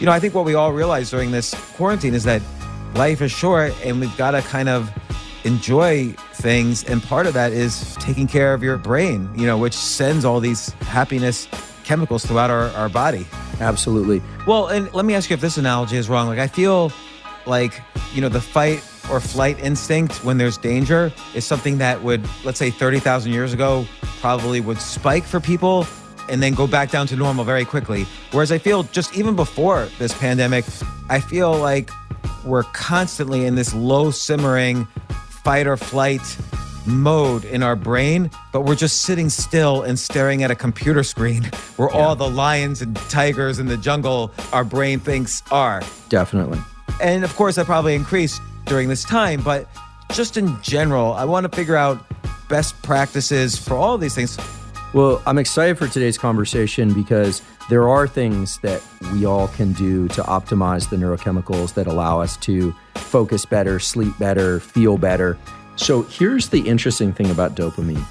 You know, I think what we all realize during this quarantine is that life is short and we've got to kind of enjoy things. And part of that is taking care of your brain, you know, which sends all these happiness chemicals throughout our, our body. Absolutely. Well, and let me ask you if this analogy is wrong. Like, I feel like, you know, the fight or flight instinct when there's danger is something that would, let's say, 30,000 years ago, probably would spike for people and then go back down to normal very quickly. Whereas I feel just even before this pandemic, I feel like we're constantly in this low simmering fight or flight mode in our brain, but we're just sitting still and staring at a computer screen where all the lions and tigers in the jungle our brain thinks are. Definitely. And of course, that probably increased during this time, but just in general, I want to figure out best practices for all these things. Well, I'm excited for today's conversation because there are things that we all can do to optimize the neurochemicals that allow us to focus better, sleep better, feel better. So here's the interesting thing about dopamine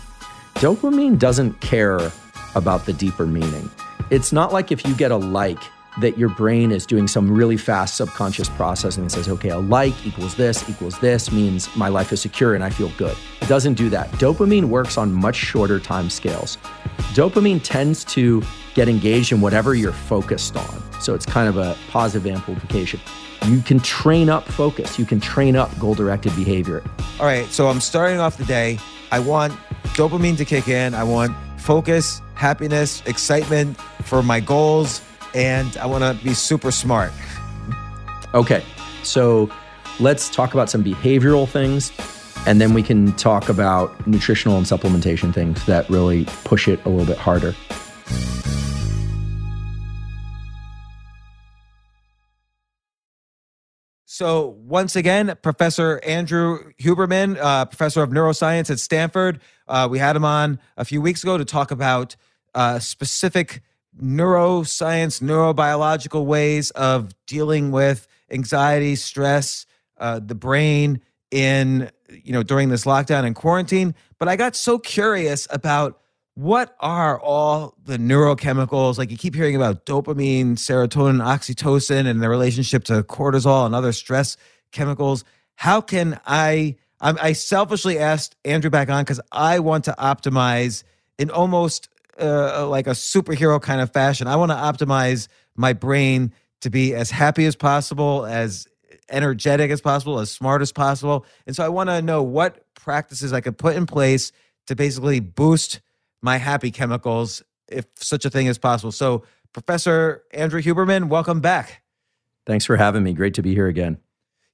dopamine doesn't care about the deeper meaning. It's not like if you get a like, that your brain is doing some really fast subconscious processing and says, okay, a like equals this equals this means my life is secure and I feel good. It doesn't do that. Dopamine works on much shorter time scales. Dopamine tends to get engaged in whatever you're focused on. So it's kind of a positive amplification. You can train up focus, you can train up goal directed behavior. All right, so I'm starting off the day. I want dopamine to kick in. I want focus, happiness, excitement for my goals, and I want to be super smart. Okay, so let's talk about some behavioral things, and then we can talk about nutritional and supplementation things that really push it a little bit harder. So, once again, Professor Andrew Huberman, uh, professor of neuroscience at Stanford, uh, we had him on a few weeks ago to talk about uh, specific neuroscience, neurobiological ways of dealing with anxiety, stress, uh, the brain in you know during this lockdown and quarantine. But I got so curious about what are all the neurochemicals? Like you keep hearing about dopamine serotonin oxytocin and their relationship to cortisol and other stress chemicals. How can i i selfishly asked andrew back on because i want to optimize in almost uh, like a superhero kind of fashion. I want to optimize my brain to be as happy as possible as energetic as possible as smart as possible. And so i want to know what practices i could put in place to basically boost my happy chemicals, if such a thing is possible. So, Professor Andrew Huberman, welcome back. Thanks for having me. Great to be here again.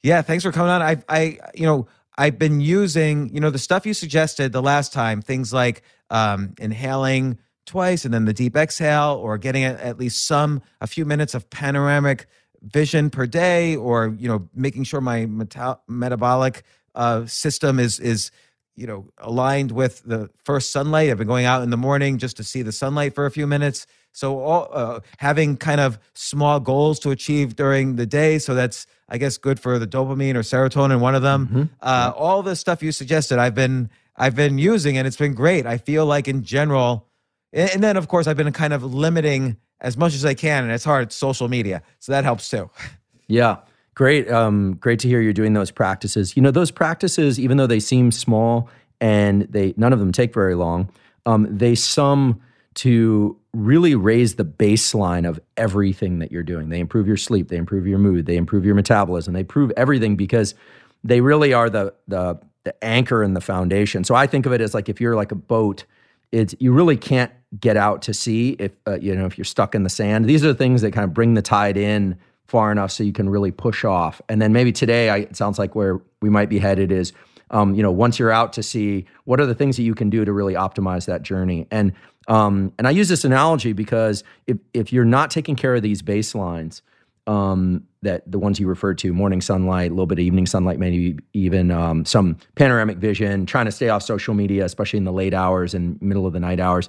Yeah, thanks for coming on. I, I, you know, I've been using, you know, the stuff you suggested the last time, things like um, inhaling twice and then the deep exhale, or getting at least some, a few minutes of panoramic vision per day, or you know, making sure my meta- metabolic uh, system is is you know, aligned with the first sunlight. I've been going out in the morning just to see the sunlight for a few minutes. So, all, uh, having kind of small goals to achieve during the day. So, that's, I guess, good for the dopamine or serotonin, one of them. Mm-hmm. Uh, all the stuff you suggested, I've been, I've been using and it's been great. I feel like in general, and then of course, I've been kind of limiting as much as I can, and it's hard. It's social media, so that helps too. Yeah, great. Um, great to hear you're doing those practices. You know, those practices, even though they seem small and they none of them take very long, um, they sum to really raise the baseline of everything that you're doing. They improve your sleep, they improve your mood, they improve your metabolism, they improve everything because they really are the the the anchor and the foundation. So I think of it as like if you're like a boat, it's you really can't get out to sea if uh, you know if you're stuck in the sand. These are the things that kind of bring the tide in far enough so you can really push off. And then maybe today, I, it sounds like where we might be headed is, um, you know, once you're out to sea what are the things that you can do to really optimize that journey? And um, and I use this analogy because if if you're not taking care of these baselines, um, that the ones you referred to, morning sunlight, a little bit of evening sunlight, maybe even um, some panoramic vision, trying to stay off social media, especially in the late hours and middle of the night hours.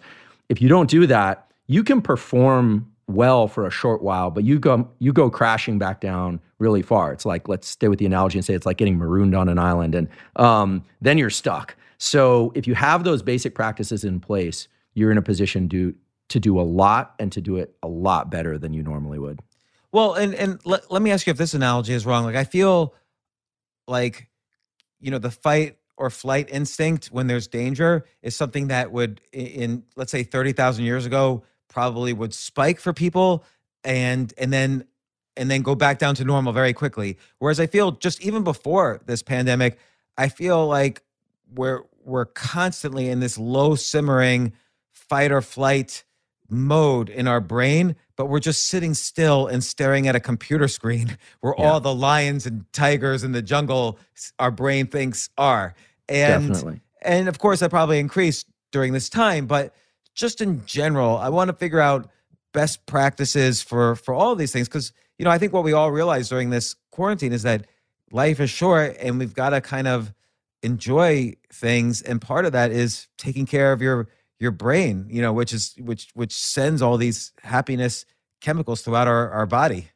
If you don't do that, you can perform well for a short while, but you go you go crashing back down really far. It's like let's stay with the analogy and say it's like getting marooned on an island, and um, then you're stuck. So if you have those basic practices in place, you're in a position to to do a lot and to do it a lot better than you normally would. Well, and and let, let me ask you if this analogy is wrong. Like I feel like you know the fight or flight instinct when there's danger is something that would in let's say 30,000 years ago probably would spike for people and and then and then go back down to normal very quickly. Whereas I feel just even before this pandemic, I feel like we're we're constantly in this low simmering fight or flight mode in our brain, but we're just sitting still and staring at a computer screen where yeah. all the lions and tigers in the jungle our brain thinks are. And Definitely. and of course that probably increased during this time, but just in general, I want to figure out best practices for for all these things cuz you know, I think what we all realize during this quarantine is that life is short and we've got to kind of enjoy things and part of that is taking care of your your brain, you know, which is which which sends all these happiness chemicals throughout our, our body.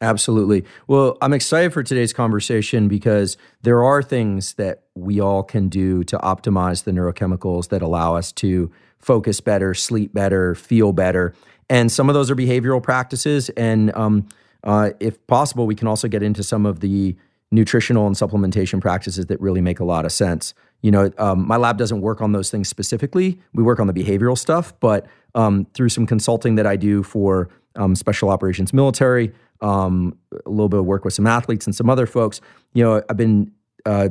Absolutely. Well, I'm excited for today's conversation because there are things that we all can do to optimize the neurochemicals that allow us to focus better, sleep better, feel better. And some of those are behavioral practices. And um, uh, if possible, we can also get into some of the nutritional and supplementation practices that really make a lot of sense. You know, um, my lab doesn't work on those things specifically. We work on the behavioral stuff, but um, through some consulting that I do for um, special operations military, um, a little bit of work with some athletes and some other folks, you know, I've been uh,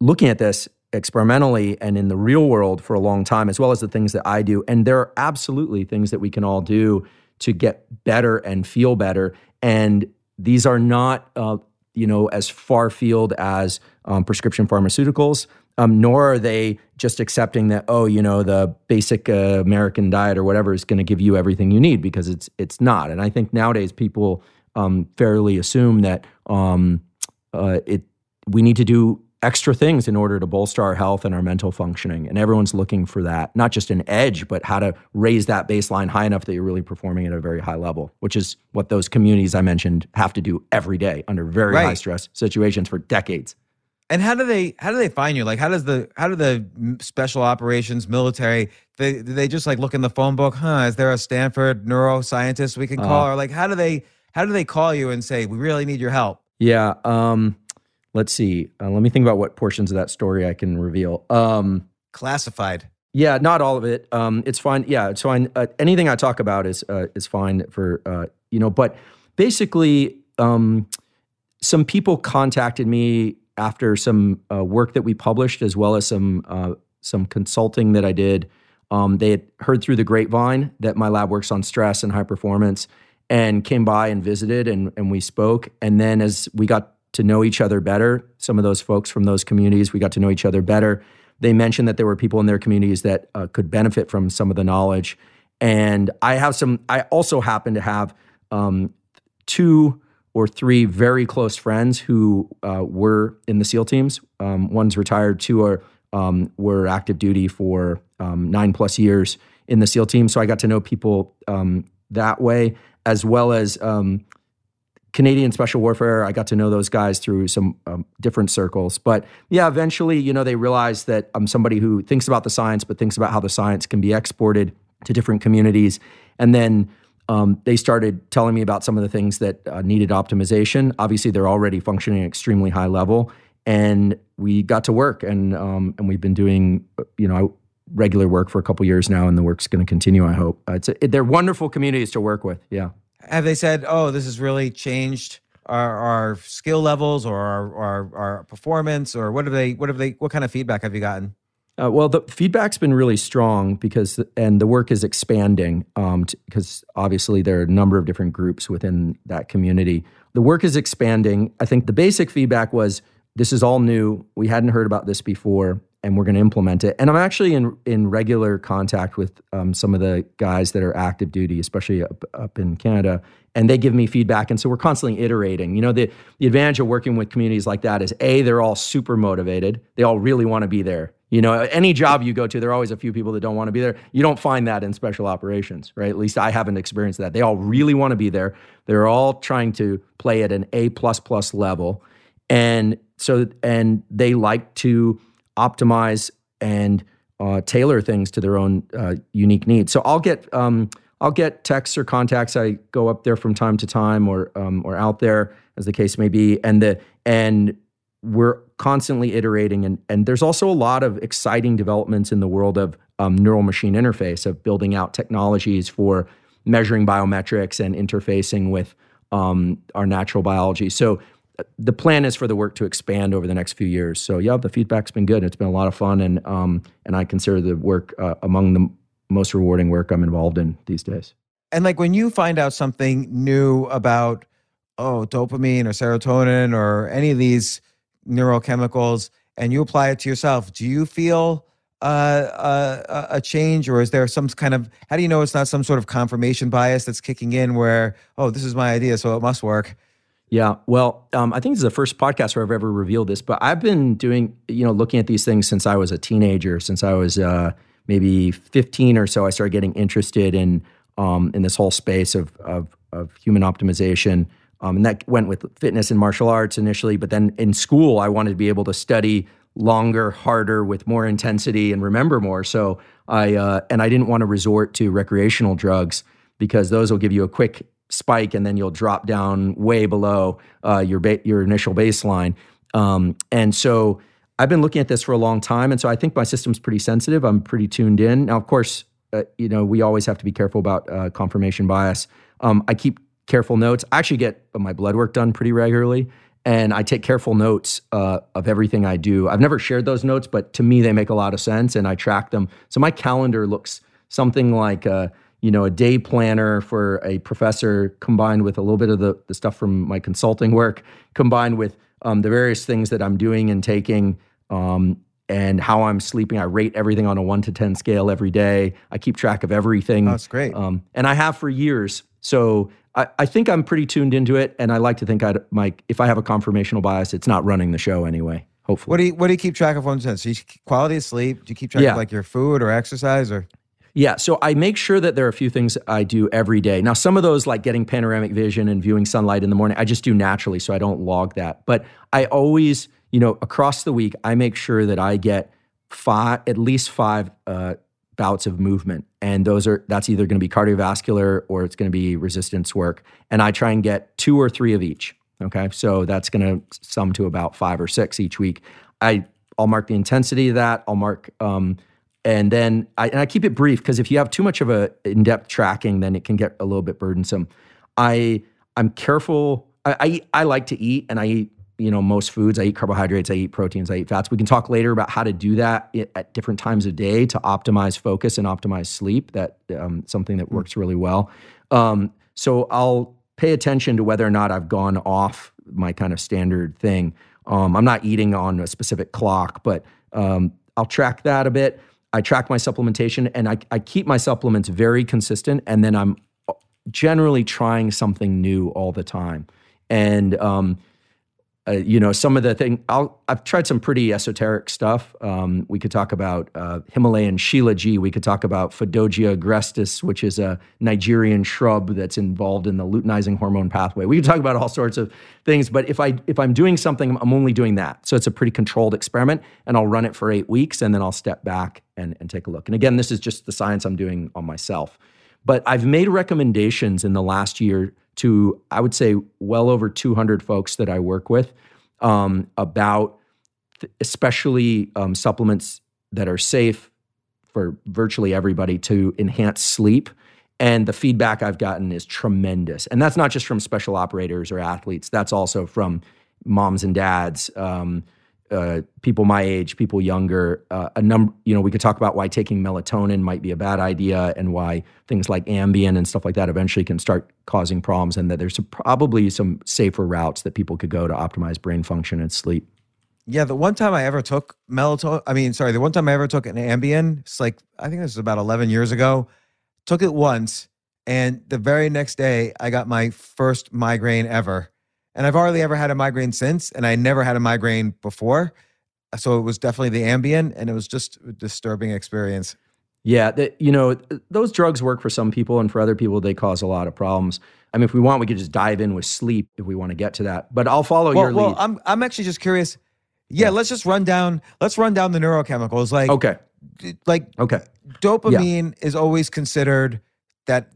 looking at this experimentally and in the real world for a long time, as well as the things that I do. And there are absolutely things that we can all do to get better and feel better. And these are not, uh, you know, as far field as um, prescription pharmaceuticals um, nor are they just accepting that oh you know the basic uh, American diet or whatever is going to give you everything you need because it's it's not. And I think nowadays people um, fairly assume that um, uh, it we need to do extra things in order to bolster our health and our mental functioning. And everyone's looking for that, not just an edge, but how to raise that baseline high enough that you're really performing at a very high level, which is what those communities I mentioned have to do every day under very right. high stress situations for decades. And how do they how do they find you? Like how does the how do the special operations military they they just like look in the phone book? Huh? Is there a Stanford neuroscientist we can call? Uh, or like how do they how do they call you and say we really need your help? Yeah. Um, let's see. Uh, let me think about what portions of that story I can reveal. Um, Classified. Yeah, not all of it. Um, it's fine. Yeah, it's fine. Uh, anything I talk about is uh, is fine for uh, you know. But basically, um, some people contacted me after some uh, work that we published, as well as some uh, some consulting that I did, um, they had heard through the grapevine that my lab works on stress and high performance, and came by and visited, and and we spoke. And then as we got to know each other better, some of those folks from those communities, we got to know each other better. They mentioned that there were people in their communities that uh, could benefit from some of the knowledge, and I have some. I also happen to have um, two or three very close friends who uh, were in the SEAL teams. Um, one's retired, two are um, were active duty for um, nine plus years in the SEAL team. So I got to know people um, that way, as well as um, Canadian Special Warfare. I got to know those guys through some um, different circles. But yeah, eventually, you know, they realized that I'm somebody who thinks about the science, but thinks about how the science can be exported to different communities. And then um, they started telling me about some of the things that uh, needed optimization. Obviously, they're already functioning at extremely high level, and we got to work, and um, and we've been doing you know regular work for a couple years now, and the work's going to continue. I hope uh, it's a, they're wonderful communities to work with. Yeah. Have they said, "Oh, this has really changed our, our skill levels or our, our, our performance," or what have they? What have they? What kind of feedback have you gotten? Uh, well, the feedback's been really strong because, and the work is expanding um, because obviously there are a number of different groups within that community. The work is expanding. I think the basic feedback was this is all new. We hadn't heard about this before, and we're going to implement it. And I'm actually in in regular contact with um, some of the guys that are active duty, especially up, up in Canada, and they give me feedback. And so we're constantly iterating. You know, the the advantage of working with communities like that is a they're all super motivated. They all really want to be there you know, any job you go to, there are always a few people that don't want to be there. You don't find that in special operations, right? At least I haven't experienced that. They all really want to be there. They're all trying to play at an A plus plus level, and so and they like to optimize and uh, tailor things to their own uh, unique needs. So I'll get um, I'll get texts or contacts. I go up there from time to time, or um, or out there as the case may be, and the and we're constantly iterating and, and there's also a lot of exciting developments in the world of um, neural machine interface of building out technologies for measuring biometrics and interfacing with um, our natural biology so the plan is for the work to expand over the next few years. So yeah the feedback's been good. It's been a lot of fun and um, and i consider the work uh, among the most rewarding work i'm involved in these days. And like when you find out something new about oh dopamine or serotonin or any of these neurochemicals and you apply it to yourself, do you feel uh, uh, a change, or is there some kind of how do you know it's not some sort of confirmation bias that's kicking in where oh this is my idea so it must work? Yeah, well, um, I think this is the first podcast where I've ever revealed this, but I've been doing you know looking at these things since I was a teenager, since I was uh, maybe 15 or so. I started getting interested in um, in this whole space of, of, of human optimization. Um, and that went with fitness and martial arts initially. But then in school, I wanted to be able to study longer, harder, with more intensity, and remember more. So I uh, and I didn't want to resort to recreational drugs because those will give you a quick spike and then you'll drop down way below uh, your ba- your initial baseline. Um, and so I've been looking at this for a long time, and so I think my system's pretty sensitive. I'm pretty tuned in. Now, of course, uh, you know we always have to be careful about uh, confirmation bias. Um, I keep careful notes. I actually get my blood work done pretty regularly, and I take careful notes uh, of everything I do. I've never shared those notes, but to me, they make a lot of sense, and I track them. So my calendar looks something like a, you know a day planner for a professor, combined with a little bit of the, the stuff from my consulting work, combined with um, the various things that I'm doing and taking. Um, and how I'm sleeping. I rate everything on a one to 10 scale every day. I keep track of everything. That's great. Um, and I have for years. So I, I think I'm pretty tuned into it, and I like to think I'd, my if I have a confirmational bias, it's not running the show anyway. Hopefully. What do you What do you keep track of? One sense, so you, quality of sleep. Do you keep track yeah. of like your food or exercise or? Yeah, so I make sure that there are a few things I do every day. Now, some of those, like getting panoramic vision and viewing sunlight in the morning, I just do naturally, so I don't log that. But I always, you know, across the week, I make sure that I get five, at least five uh, bouts of movement. And those are that's either going to be cardiovascular or it's going to be resistance work. And i try and get two or three of each okay? So that's going to sum to about five or six each week. I i'll mark the intensity of that. I'll mark um, and then I, and I keep it brief because if you have too much of a in-depth tracking then it can get a little bit burdensome. I i'm careful. I, I, I like to eat and i eat you know most foods. I eat carbohydrates i eat proteins i eat fats. We can talk later about how to do that at different times of day to optimize focus and optimize sleep. That um, something that works really well. Um, so i'll pay attention to whether or not i've gone off my kind of standard thing. Um, i'm not eating on a specific clock but um, i'll track that a bit i track my supplementation and I, I keep my supplements very consistent and then i'm generally trying something new all the time. And um, uh, you know, some of the thing I'll, I've tried some pretty esoteric stuff. Um, we could talk about uh, Himalayan Shilajit. We could talk about Fadogia agrestis, which is a Nigerian shrub that's involved in the luteinizing hormone pathway. We could talk about all sorts of things, but if I if I'm doing something, I'm only doing that. So it's a pretty controlled experiment, and I'll run it for eight weeks, and then I'll step back and and take a look. And again, this is just the science I'm doing on myself. But I've made recommendations in the last year to, I would say, well over 200 folks that I work with um, about th- especially um, supplements that are safe for virtually everybody to enhance sleep. And the feedback I've gotten is tremendous. And that's not just from special operators or athletes, that's also from moms and dads. Um, uh, people my age, people younger, uh, a number. You know, we could talk about why taking melatonin might be a bad idea, and why things like Ambien and stuff like that eventually can start causing problems, and that there's probably some safer routes that people could go to optimize brain function and sleep. Yeah, the one time I ever took melatonin, I mean, sorry, the one time I ever took an Ambien, it's like I think this is about 11 years ago. Took it once, and the very next day, I got my first migraine ever and I've hardly ever had a migraine since, and I never had a migraine before. So it was definitely the Ambien, and it was just a disturbing experience. Yeah, that you know those drugs work for some people, and for other people they cause a lot of problems. I mean, if we want, we could just dive in with sleep if we want to get to that. But I'll follow well, your well, lead. Well, I'm I'm actually just curious. Yeah, yeah, let's just run down. Let's run down the neurochemicals. Like okay, like okay, dopamine yeah. is always considered that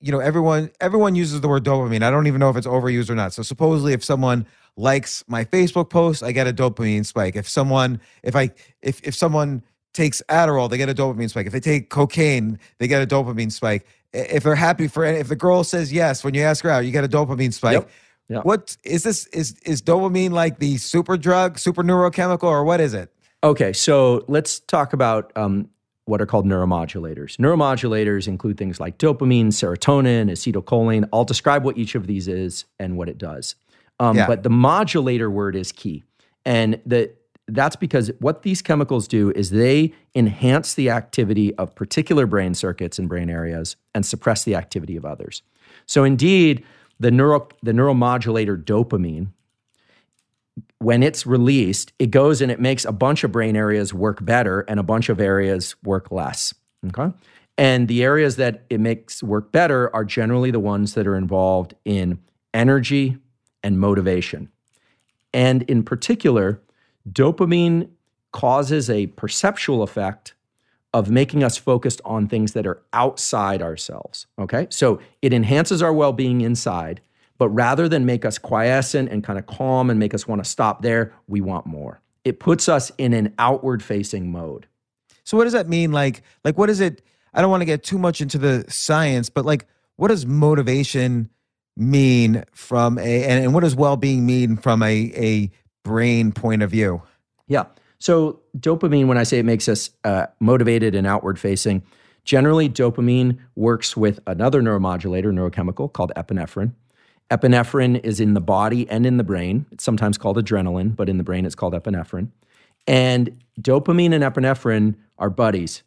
you know everyone everyone uses the word dopamine. I don't even know if it's overused or not. So supposedly if someone likes my facebook post i get a dopamine spike. If someone if i if if someone takes adderall they get a dopamine spike. If they take cocaine they get a dopamine spike. If they're happy for if the girl says yes when you ask her out you get a dopamine spike. Yep. Yep. what is this is is dopamine like the super drug super neurochemical or what is it? Okay so let's talk about um, what are called neuromodulators. Neuromodulators include things like dopamine, serotonin, acetylcholine. I'll describe what each of these is and what it does. Um, yeah. But the modulator word is key. And the, that's because what these chemicals do is they enhance the activity of particular brain circuits and brain areas and suppress the activity of others. So, indeed, the, neuro, the neuromodulator dopamine when it's released, it goes and it makes a bunch of brain areas work better and a bunch of areas work less. Okay. And the areas that it makes work better are generally the ones that are involved in energy and motivation. And in particular, dopamine causes a perceptual effect of making us focused on things that are outside ourselves. Okay. So it enhances our well being inside but rather than make us quiescent and kind of calm and make us want to stop there, we want more. It puts us in an outward facing mode. So what does that mean? Like, like what is it? I don't want to get too much into the science, but like, what does motivation mean from a and, and what does well-being mean from a a brain point of view? Yeah. So dopamine, when I say it makes us uh, motivated and outward facing, generally dopamine works with another neuromodulator, neurochemical called epinephrine. Epinephrine is in the body and in the brain. It's sometimes called adrenaline, but in the brain it's called epinephrine. And dopamine and epinephrine are buddies.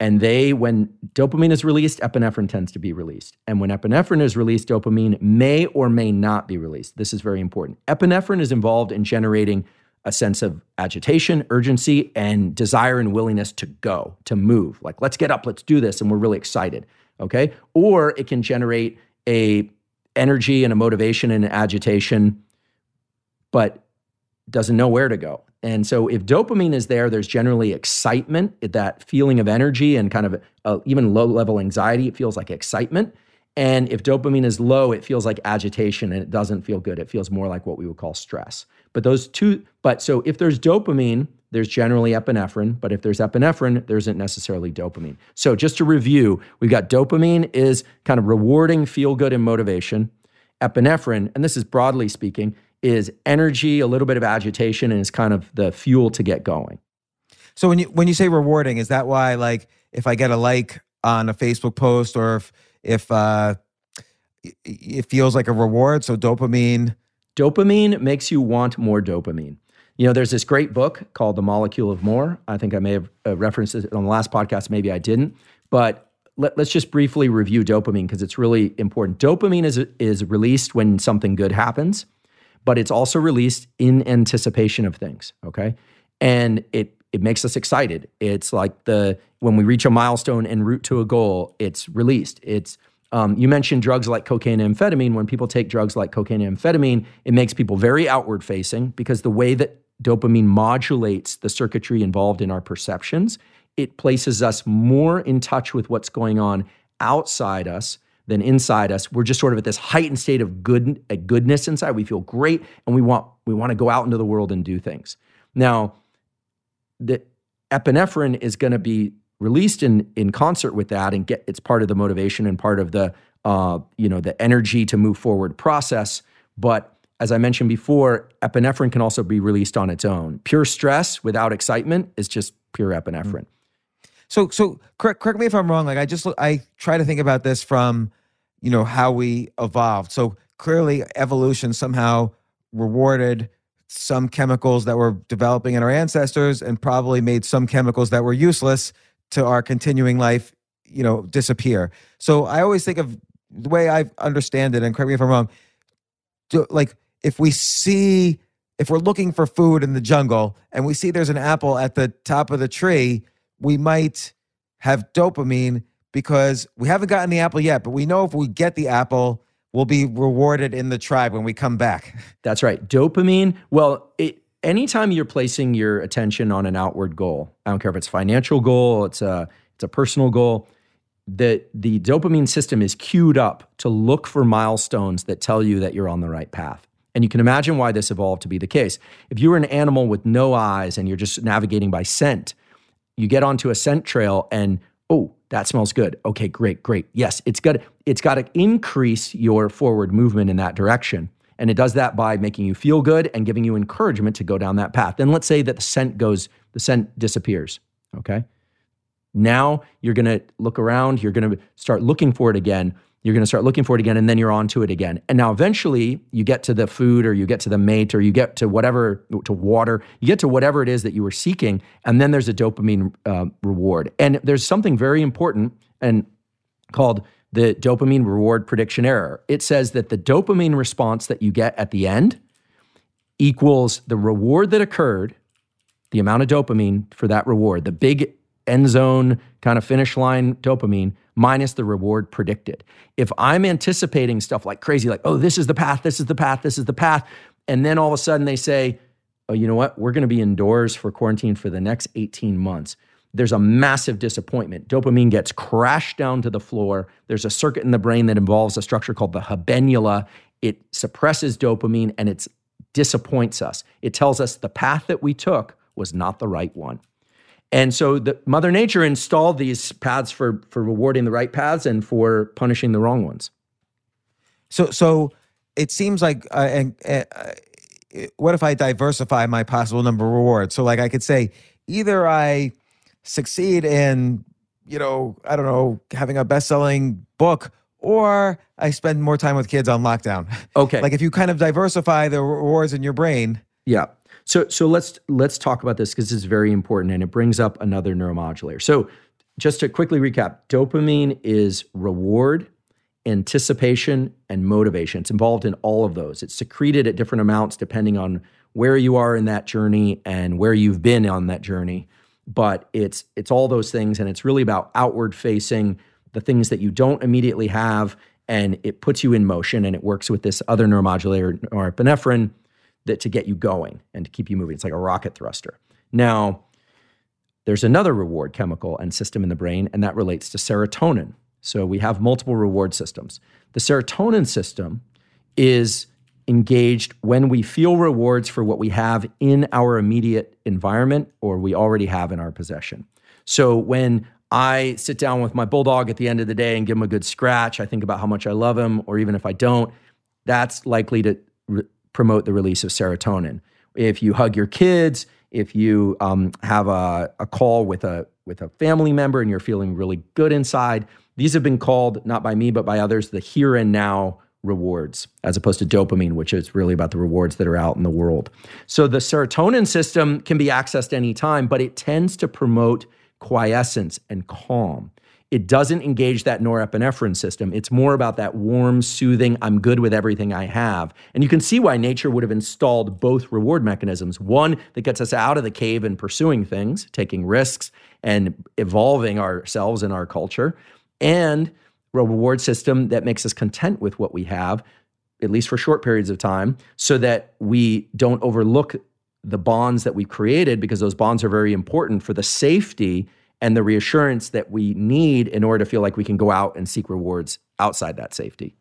And they, when dopamine is released, epinephrine tends to be released. And when epinephrine is released, dopamine may or may not be released. This is very important. Epinephrine is involved in generating a sense of agitation, urgency, and desire and willingness to go, to move. Like, let's get up, let's do this, and we're really excited. Okay. Or it can generate a energy and a motivation and an agitation, but doesn't know where to go. And so, if dopamine is there, there's generally excitement, that feeling of energy and kind of even low level anxiety. It feels like excitement. And if dopamine is low, it feels like agitation and it doesn't feel good. It feels more like what we would call stress. But those two, but so if there's dopamine, there's generally epinephrine, but if there's epinephrine, there isn't necessarily dopamine. So just to review, we've got dopamine is kind of rewarding, feel good, and motivation. Epinephrine, and this is broadly speaking, is energy, a little bit of agitation, and is kind of the fuel to get going. So when you when you say rewarding, is that why like if I get a like on a Facebook post or if if uh, it feels like a reward, so dopamine. Dopamine makes you want more dopamine. You know, there's this great book called The Molecule of More. I think I may have uh, referenced it on the last podcast, maybe I didn't. But let, us just briefly review dopamine because it's really important. Dopamine is, is released when something good happens, but it's also released in anticipation of things, okay? And it it makes us excited. It's like the when we reach a milestone en route to a goal, it's released. It's um, you mentioned drugs like cocaine and amphetamine. When people take drugs like cocaine and amphetamine, it makes people very outward facing because the way that dopamine modulates the circuitry involved in our perceptions. It places us more in touch with what's going on outside us than inside us. We're just sort of at this heightened state of good a goodness inside. We feel great and we want we want to go out into the world and do things. Now, the epinephrine is going to be released in in concert with that and get it's part of the motivation and part of the uh, you know the energy to move forward process. But as I mentioned before, epinephrine can also be released on its own. Pure stress without excitement is just pure epinephrine. Mm. So, so correct, correct me if I'm wrong. Like I just I try to think about this from, you know, how we evolved. So clearly, evolution somehow rewarded some chemicals that were developing in our ancestors, and probably made some chemicals that were useless to our continuing life, you know, disappear. So I always think of the way I understand it, and correct me if I'm wrong. Do, like if we see if we're looking for food in the jungle and we see there's an apple at the top of the tree we might have dopamine because we haven't gotten the apple yet, but we know if we get the apple, we'll be rewarded in the tribe when we come back. That's right. Dopamine, well, it, anytime you're placing your attention on an outward goal, I don't care if it's financial goal, it's a it's a personal goal, the the dopamine system is queued up to look for milestones that tell you that you're on the right path. And you can imagine why this evolved to be the case. If you were an animal with no eyes and you're just navigating by scent, you get onto a scent trail and oh that smells good. Okay great great. Yes it's got it's got to increase your forward movement in that direction. And it does that by making you feel good and giving you encouragement to go down that path. Then let's say that the scent goes the scent disappears okay? Now you're going to look around you're going to start looking for it again you're going to start looking for it again and then you're on to it again. And now eventually you get to the food or you get to the mate or you get to whatever to water you get to whatever it is that you were seeking and then there's a dopamine uh, reward. And there's something very important and called the dopamine reward prediction error. It says that the dopamine response that you get at the end equals the reward that occurred the amount of dopamine for that reward the big end zone kind of finish line dopamine minus the reward predicted. If I'm anticipating stuff like crazy, like, oh, this is the path, this is the path, this is the path, and then all of a sudden they say, oh, you know what? We're going to be indoors for quarantine for the next 18 months. There's a massive disappointment. Dopamine gets crashed down to the floor. There's a circuit in the brain that involves a structure called the habenula. It suppresses dopamine and it disappoints us. It tells us the path that we took was not the right one. And so the Mother Nature installed these paths for for rewarding the right paths and for punishing the wrong ones. So so it seems like uh, and uh, what if I diversify my possible number of rewards? So like I could say either I succeed in you know I don't know having a best selling book or I spend more time with kids on lockdown. Okay. like if you kind of diversify the rewards in your brain. Yeah. So so let's let's talk about this because it's very important and it brings up another neuromodulator. So just to quickly recap, dopamine is reward, anticipation, and motivation. It's involved in all of those. It's secreted at different amounts depending on where you are in that journey and where you've been on that journey. But it's it's all those things, and it's really about outward facing the things that you don't immediately have, and it puts you in motion. And it works with this other neuromodulator, norepinephrine that to get you going and to keep you moving. It's like a rocket thruster. Now, there's another reward chemical and system in the brain, and that relates to serotonin. So we have multiple reward systems. The serotonin system is engaged when we feel rewards for what we have in our immediate environment or we already have in our possession. So when I sit down with my bulldog at the end of the day and give him a good scratch, I think about how much I love him, or even if I don't, that's likely to promote the release of serotonin. If you hug your kids, if you um, have a, a call with a with a family member and you're feeling really good inside, these have been called not by me but by others the here and now rewards as opposed to dopamine which is really about the rewards that are out in the world. So the serotonin system can be accessed anytime but it tends to promote quiescence and calm. It doesn't engage that norepinephrine system. It's more about that warm, soothing, I'm good with everything I have. And you can see why nature would have installed both reward mechanisms one that gets us out of the cave and pursuing things, taking risks, and evolving ourselves and our culture, and a reward system that makes us content with what we have, at least for short periods of time, so that we don't overlook the bonds that we've created because those bonds are very important for the safety and the reassurance that we need in order to feel like we can go out and seek rewards outside that safety.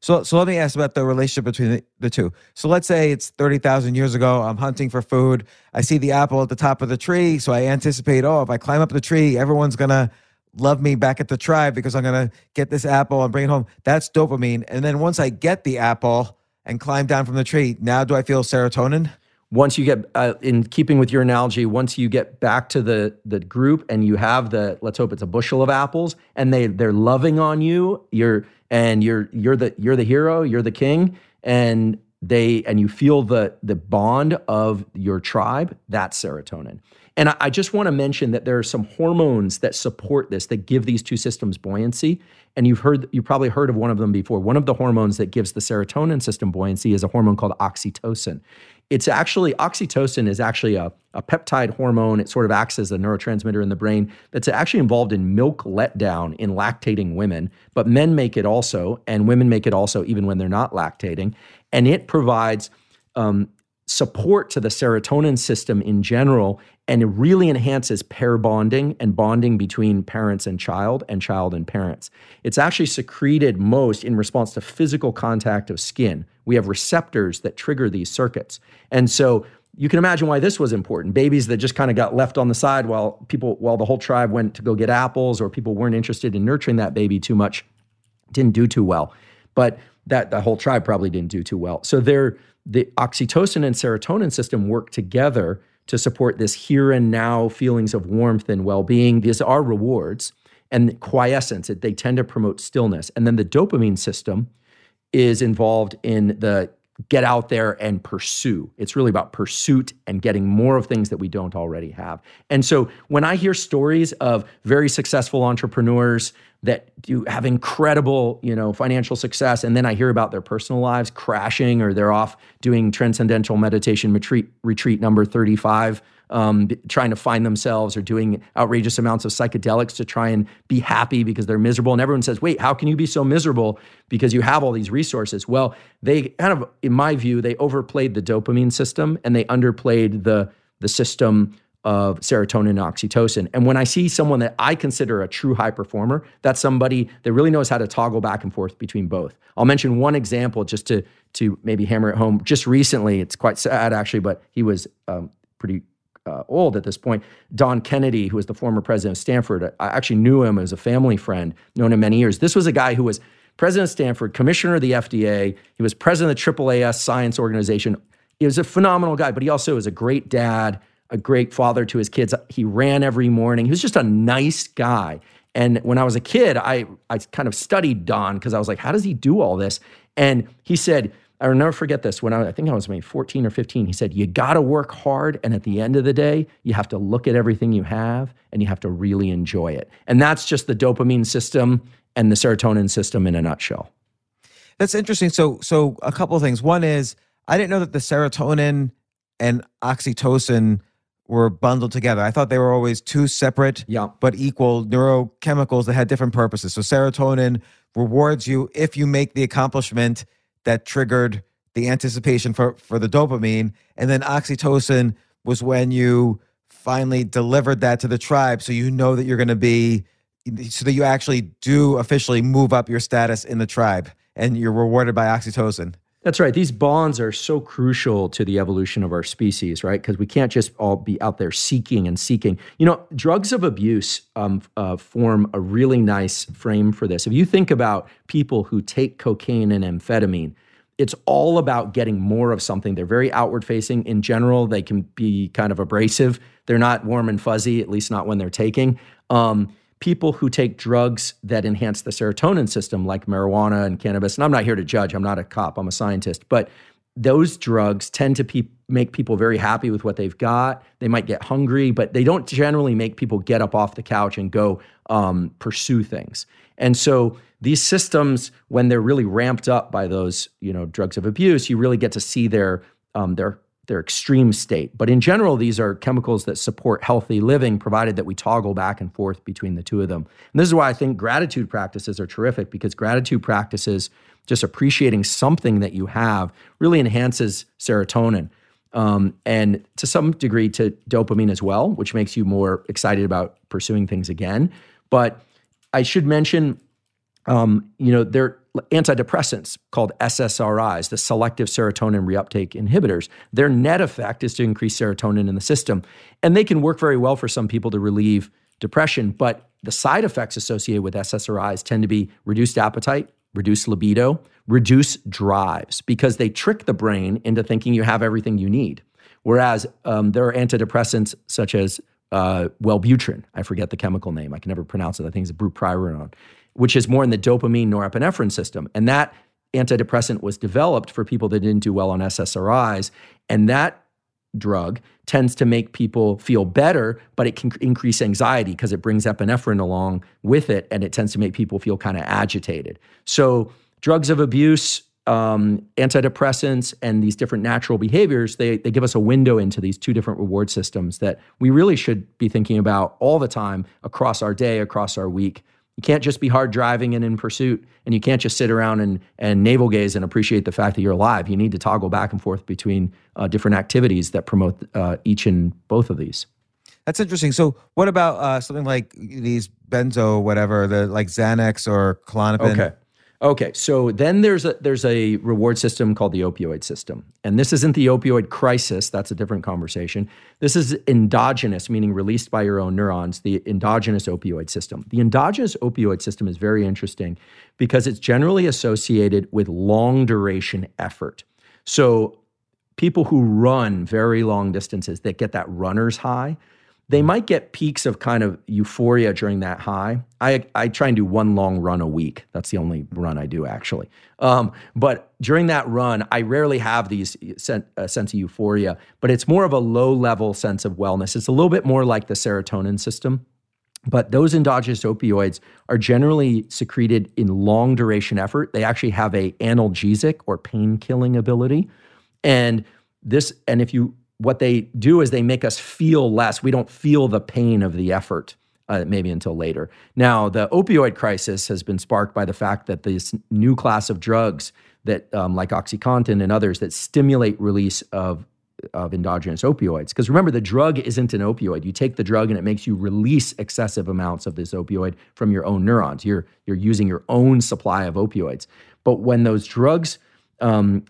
So, so let me ask about the relationship between the, the two. So let's say it's 30,000 years ago. I'm hunting for food. I see the apple at the top of the tree. So I anticipate, oh, if I climb up the tree, everyone's going to love me back at the tribe because I'm going to get this apple and bring it home. That's dopamine. And then once I get the apple and climb down from the tree, now do I feel serotonin? Once you get uh, in keeping with your analogy once you get back to the the group and you have the let's hope it's a bushel of apples and they they're loving on you you're and you're you're the you're the hero you're the king and they and you feel the the bond of your tribe that's serotonin. And I, I just want to mention that there are some hormones that support this that give these two systems buoyancy. And you've heard you probably heard of one of them before. One of the hormones that gives the serotonin system buoyancy is a hormone called oxytocin it's actually oxytocin is actually a, a peptide hormone. It sort of acts as a neurotransmitter in the brain that's actually involved in milk letdown in lactating women, but men make it also, and women make it also even when they're not lactating. And it provides um, support to the serotonin system in general and it really enhances pair bonding and bonding between parents and child and child and parents. It's actually secreted most in response to physical contact of skin. We have receptors that trigger these circuits. And so you can imagine why this was important. Babies that just kind of got left on the side while people while the whole tribe went to go get apples or people weren't interested in nurturing that baby too much didn't do too well. But that the whole tribe probably didn't do too well. So they're the oxytocin and serotonin system work together to support this here and now feelings of warmth and well-being. These are rewards and quiescence. They tend to promote stillness. And then the dopamine system is involved in the get out there and pursue. It's really about pursuit and getting more of things that we don't already have. And so when I hear stories of very successful entrepreneurs that do have incredible, you know, financial success and then I hear about their personal lives crashing or they're off doing transcendental meditation retreat retreat number 35 um, trying to find themselves or doing outrageous amounts of psychedelics to try and be happy because they're miserable. And everyone says, wait, how can you be so miserable because you have all these resources? Well, they kind of, in my view, they overplayed the dopamine system and they underplayed the, the system of serotonin and oxytocin. And when I see someone that I consider a true high performer, that's somebody that really knows how to toggle back and forth between both. I'll mention one example just to to maybe hammer it home. Just recently, it's quite sad actually, but he was um, pretty uh, old at this point. Don Kennedy, who was the former president of Stanford, I actually knew him as a family friend, known him many years. This was a guy who was president of Stanford, commissioner of the FDA. He was president of the AAAS Science Organization. He was a phenomenal guy, but he also was a great dad, a great father to his kids. He ran every morning. He was just a nice guy. And when I was a kid, I, I kind of studied Don because I was like, how does he do all this? And he said, I'll never forget this. When I, I think I was maybe 14 or 15, he said, You got to work hard. And at the end of the day, you have to look at everything you have and you have to really enjoy it. And that's just the dopamine system and the serotonin system in a nutshell. That's interesting. So, so a couple of things. One is, I didn't know that the serotonin and oxytocin were bundled together. I thought they were always two separate yeah. but equal neurochemicals that had different purposes. So serotonin rewards you if you make the accomplishment that triggered the anticipation for for the dopamine. And then oxytocin was when you finally delivered that to the tribe so you know that you're going to be so that you actually do officially move up your status in the tribe and you're rewarded by oxytocin that's right. These bonds are so crucial to the evolution of our species, right? Because we can't just all be out there seeking and seeking. You know, drugs of abuse um, uh, form a really nice frame for this. If you think about people who take cocaine and amphetamine, it's all about getting more of something. They're very outward facing. In general, they can be kind of abrasive. They're not warm and fuzzy, at least not when they're taking. Um, people who take drugs that enhance the serotonin system, like marijuana and cannabis, and I'm not here to judge, I'm not a cop, I'm a scientist, but those drugs tend to pe- make people very happy with what they've got. They might get hungry, but they don't generally make people get up off the couch and go um, pursue things. And so these systems, when they're really ramped up by those, you know, drugs of abuse, you really get to see their um, their their extreme state. But in general, these are chemicals that support healthy living, provided that we toggle back and forth between the two of them. And this is why I think gratitude practices are terrific because gratitude practices, just appreciating something that you have, really enhances serotonin. um, and to some degree to dopamine as well, which makes you more excited about pursuing things again. But I should mention, um, you know, they're antidepressants called SSRIs, the selective serotonin reuptake inhibitors. Their net effect is to increase serotonin in the system, and they can work very well for some people to relieve depression. But the side effects associated with SSRIs tend to be reduced appetite, reduced libido, reduce drives because they trick the brain into thinking you have everything you need. Whereas um, there are antidepressants such as uh, Wellbutrin. I forget the chemical name. I can never pronounce it. I think it's a bupropion, which is more in the dopamine norepinephrine system. And that antidepressant was developed for people that didn't do well on SSRIs. And that drug tends to make people feel better, but it can increase anxiety because it brings epinephrine along with it, and it tends to make people feel kind of agitated. So, drugs of abuse, um, antidepressants, and these different natural behaviors, they, they give us a window into these two different reward systems that we really should be thinking about all the time across our day, across our week. You can't just be hard driving and in pursuit, and you can't just sit around and, and navel gaze and appreciate the fact that you're alive. You need to toggle back and forth between uh, different activities that promote uh, each and both of these. That's interesting. So, what about uh, something like these benzo, whatever, the like Xanax or Klonopin? Okay. Okay, so then there's a there's a reward system called the opioid system. And this isn't the opioid crisis, that's a different conversation. This is endogenous, meaning released by your own neurons, the endogenous opioid system. The endogenous opioid system is very interesting because it's generally associated with long duration effort. So people who run very long distances that get that runner's high, they might get peaks of kind of euphoria during that high. I, I try and do one long run a week. That's the only run I do actually. Um, but during that run, I rarely have these sen- a sense of euphoria, but it's more of a low level sense of wellness. It's a little bit more like the serotonin system. But those endogenous opioids are generally secreted in long duration effort. They actually have a analgesic or pain killing ability. And this, and if you what they do is they make us feel less. We don't feel the pain of the effort. Uh, maybe until later. Now, the opioid crisis has been sparked by the fact that this new class of drugs that, um, like OxyContin and others, that stimulate release of of endogenous opioids. Because remember, the drug isn't an opioid. You take the drug and it makes you release excessive amounts of this opioid from your own neurons. You're you're using your own supply of opioids. But when those drugs um,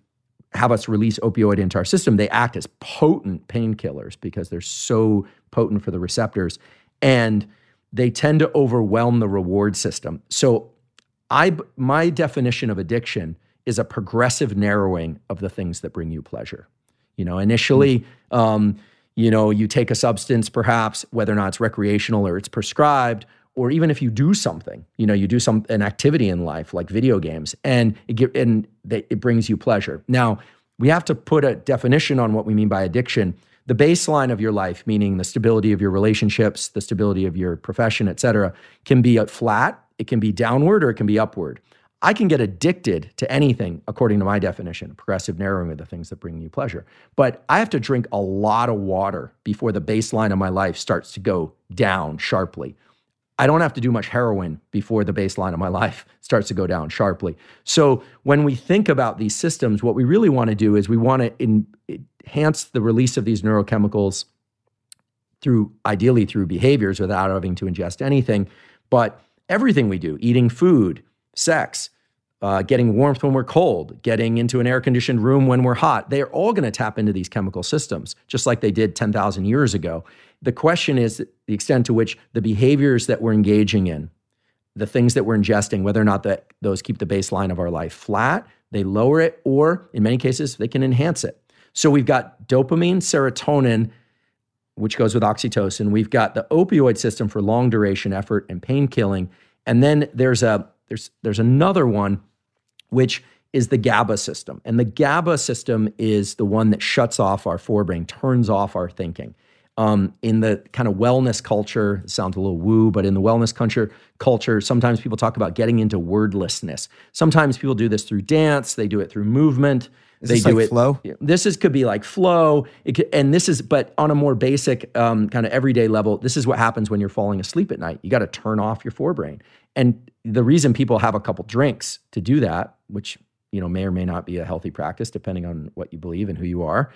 have us release opioid into our system, they act as potent painkillers because they're so potent for the receptors. And they tend to overwhelm the reward system. So I my definition of addiction is a progressive narrowing of the things that bring you pleasure. You know, initially, um, you know, you take a substance, perhaps whether or not it's recreational or it's prescribed, or even if you do something, you know, you do some an activity in life like video games, and it get, and they, it brings you pleasure. Now we have to put a definition on what we mean by addiction. The baseline of your life, meaning the stability of your relationships, the stability of your profession, et cetera, can be flat, it can be downward, or it can be upward. I can get addicted to anything according to my definition, progressive narrowing of the things that bring you pleasure. But I have to drink a lot of water before the baseline of my life starts to go down sharply. I don't have to do much heroin before the baseline of my life starts to go down sharply. So when we think about these systems, what we really want to do is we want to in, enhance the release of these neurochemicals through ideally through behaviors without having to ingest anything. But everything we do, eating food, sex, uh, getting warmth when we're cold, getting into an air conditioned room when we're hot. They are all going to tap into these chemical systems, just like they did 10,000 years ago. The question is the extent to which the behaviors that we're engaging in, the things that we're ingesting, whether or not that those keep the baseline of our life flat, they lower it, or in many cases, they can enhance it. So we've got dopamine, serotonin, which goes with oxytocin. We've got the opioid system for long duration effort and pain killing. And then there's a there's there's another one which is the GABA system. And the GABA system is the one that shuts off our forebrain, turns off our thinking. Um, in the kind of wellness culture, sounds a little woo, but in the wellness culture, culture, sometimes people talk about getting into wordlessness. Sometimes people do this through dance, they do it through movement. Is they this do like it flow? This is could be like flow, it could, and this is, but on a more basic um, kind of everyday level, this is what happens when you're falling asleep at night. You got to turn off your forebrain, and the reason people have a couple drinks to do that, which you know may or may not be a healthy practice depending on what you believe and who you are,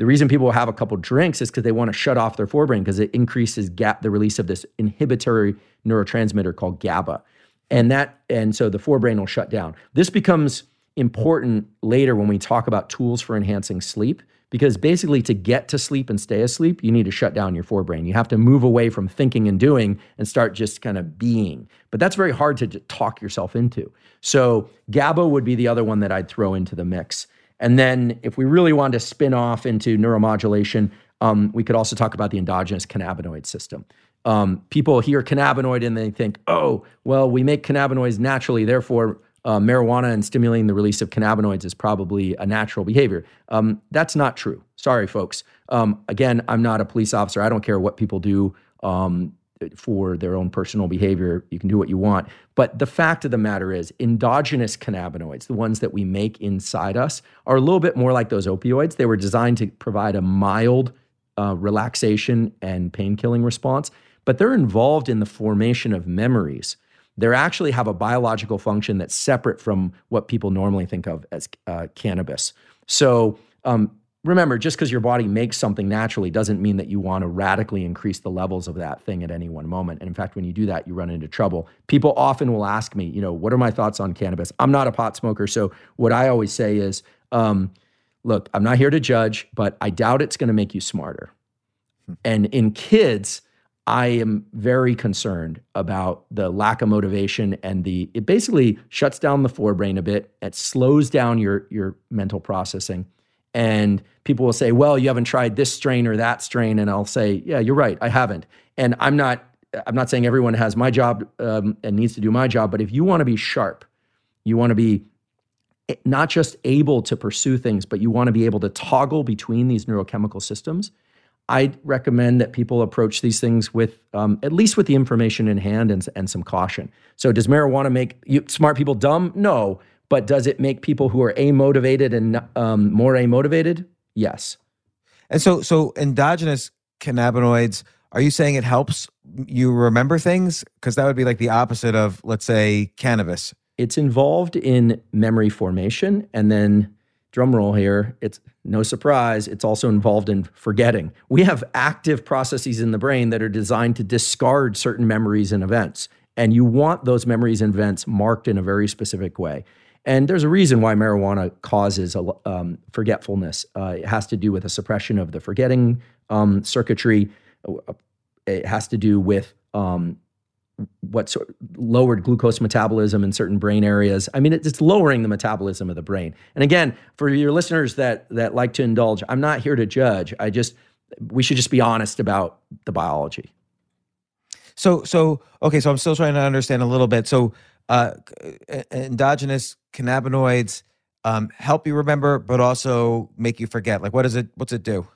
the reason people have a couple drinks is because they want to shut off their forebrain because it increases gap the release of this inhibitory neurotransmitter called GABA. And that and so the forebrain will shut down. This becomes important later when we talk about tools for enhancing sleep because basically to get to sleep and stay asleep, you need to shut down your forebrain. You have to move away from thinking and doing and start just kind of being. But that's very hard to talk yourself into. So GABA would be the other one that I'd throw into the mix. And then if we really wanted to spin off into neuromodulation, um, we could also talk about the endogenous cannabinoid system. Um, people hear cannabinoid and they think, oh, well, we make cannabinoids naturally, therefore, uh, marijuana and stimulating the release of cannabinoids is probably a natural behavior. Um, that's not true. Sorry, folks. Um, again, I'm not a police officer. I don't care what people do. Um, for their own personal behavior. You can do what you want. But the fact of the matter is, endogenous cannabinoids, the ones that we make inside us, are a little bit more like those opioids. They were designed to provide a mild uh, relaxation and pain killing response, but they're involved in the formation of memories. They actually have a biological function that's separate from what people normally think of as uh, cannabis. So, um, remember, just because your body makes something naturally doesn't mean that you want to radically increase the levels of that thing at any one moment. And in fact, when you do that, you run into trouble. People often will ask me, you know, what are my thoughts on cannabis? I'm not a pot smoker. So what I always say is, um, look, I'm not here to judge, but I doubt it's going to make you smarter. Hmm. And in kids, I am very concerned about the lack of motivation and the it basically shuts down the forebrain a bit. It slows down your your mental processing and people will say, "Well, you haven't tried this strain or that strain," and I'll say, "Yeah, you're right, I haven't." And I'm not I'm not saying everyone has my job um, and needs to do my job, but if you want to be sharp, you want to be eh, not just able to pursue things, but you want to be able to toggle between these neurochemical systems. I recommend that people approach these things with um, at least with the information in hand and, and some caution. So, does marijuana make you, smart people dumb? No, but does it make people who are amotivated and um, more amotivated? Yes. And so, so endogenous cannabinoids. Are you saying it helps you remember things? Because that would be like the opposite of, let's say, cannabis. It's involved in memory formation, and then drum roll here. It's no surprise. It's also involved in forgetting. We have active processes in the brain that are designed to discard certain memories and events, and you want those memories and events marked in a very specific way. And there's a reason why marijuana causes a, um, forgetfulness. Uh, it has to do with a suppression of the forgetting um, circuitry. Uh, it has to do with um, what sort lowered glucose metabolism in certain brain areas. I mean, it's lowering the metabolism of the brain. And again, for your listeners that that like to indulge, I'm not here to judge. I just we should just be honest about the biology. So so okay, so I'm still trying to understand a little bit. So uh, endogenous cannabinoids um, help you remember, but also make you forget? Like, what does it? What's it do?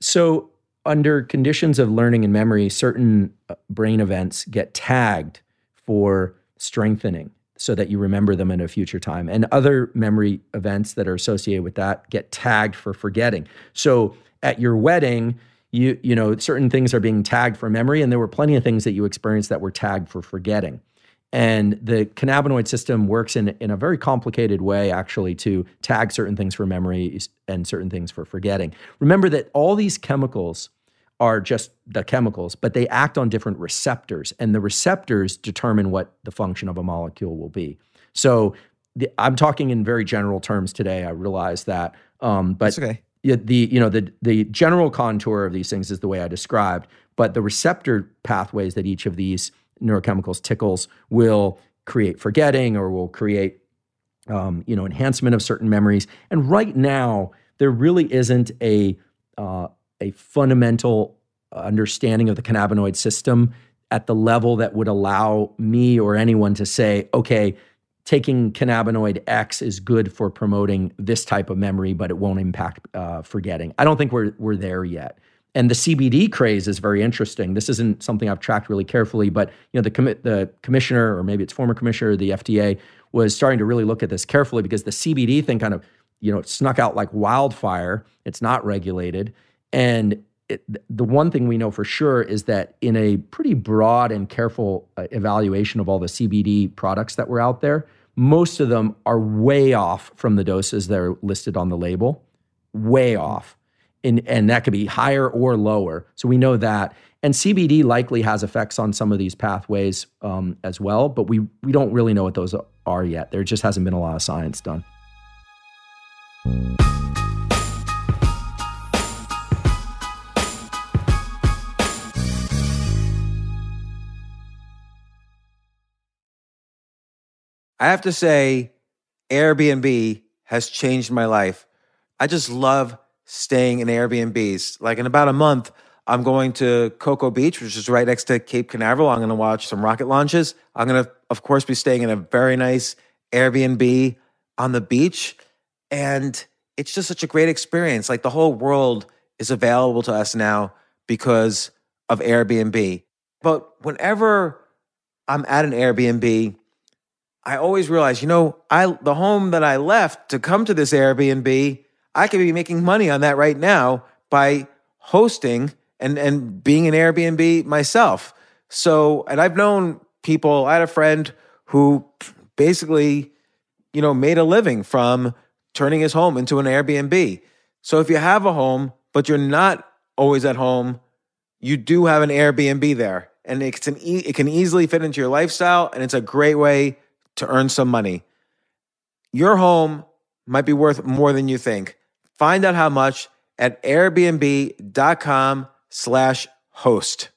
So, under conditions of learning and memory, certain uh, brain events get tagged for strengthening so that you remember them in a future time. And other memory events that are associated with that get tagged for forgetting. So, at your wedding, you you know certain things are being tagged for memory and there were plenty of things that you experienced that were tagged for forgetting and the cannabinoid system works in, in a very complicated way, actually, to tag certain things for memory and certain things for forgetting. Remember that all these chemicals are just the chemicals, but they act on different receptors, and the receptors determine what the function of a molecule will be. So the, I'm talking in very general terms today. I realize that, um, but That's okay. the you know the the general contour of these things is the way I described, but the receptor pathways that each of these neurochemicals tickles will create forgetting or will create um, you know enhancement of certain memories. And right now there really isn't a uh, a fundamental understanding of the cannabinoid system at the level that would allow me or anyone to say okay taking cannabinoid x is good for promoting this type of memory but it won't impact uh, forgetting. I don't think we're we're there yet and the CBD craze is very interesting. This isn't something I've tracked really carefully, but you know the com- the commissioner or maybe it's former commissioner the FDA was starting to really look at this carefully because the CBD thing kind of you know snuck out like wildfire. It's not regulated, and it, the one thing we know for sure is that in a pretty broad and careful uh, evaluation of all the CBD products that were out there, most of them are way off from the doses that are listed on the label, way off. In, and that could be higher or lower. So we know that. And CBD likely has effects on some of these pathways um, as well, but we, we don't really know what those are yet. There just hasn't been a lot of science done. I have to say, Airbnb has changed my life. I just love staying in Airbnbs. Like in about a month, I'm going to Cocoa Beach, which is right next to Cape Canaveral. I'm going to watch some rocket launches. I'm going to, of course, be staying in a very nice Airbnb on the beach. And it's just such a great experience. Like the whole world is available to us now because of Airbnb. But whenever I'm at an Airbnb, I always realize, you know, I the home that I left to come to this Airbnb, I could be making money on that right now by hosting and and being an Airbnb myself. So, and I've known people, I had a friend who basically, you know, made a living from turning his home into an Airbnb. So if you have a home, but you're not always at home, you do have an Airbnb there. And it can, it can easily fit into your lifestyle, and it's a great way to earn some money. Your home might be worth more than you think. Find out how much at airbnb.com slash host.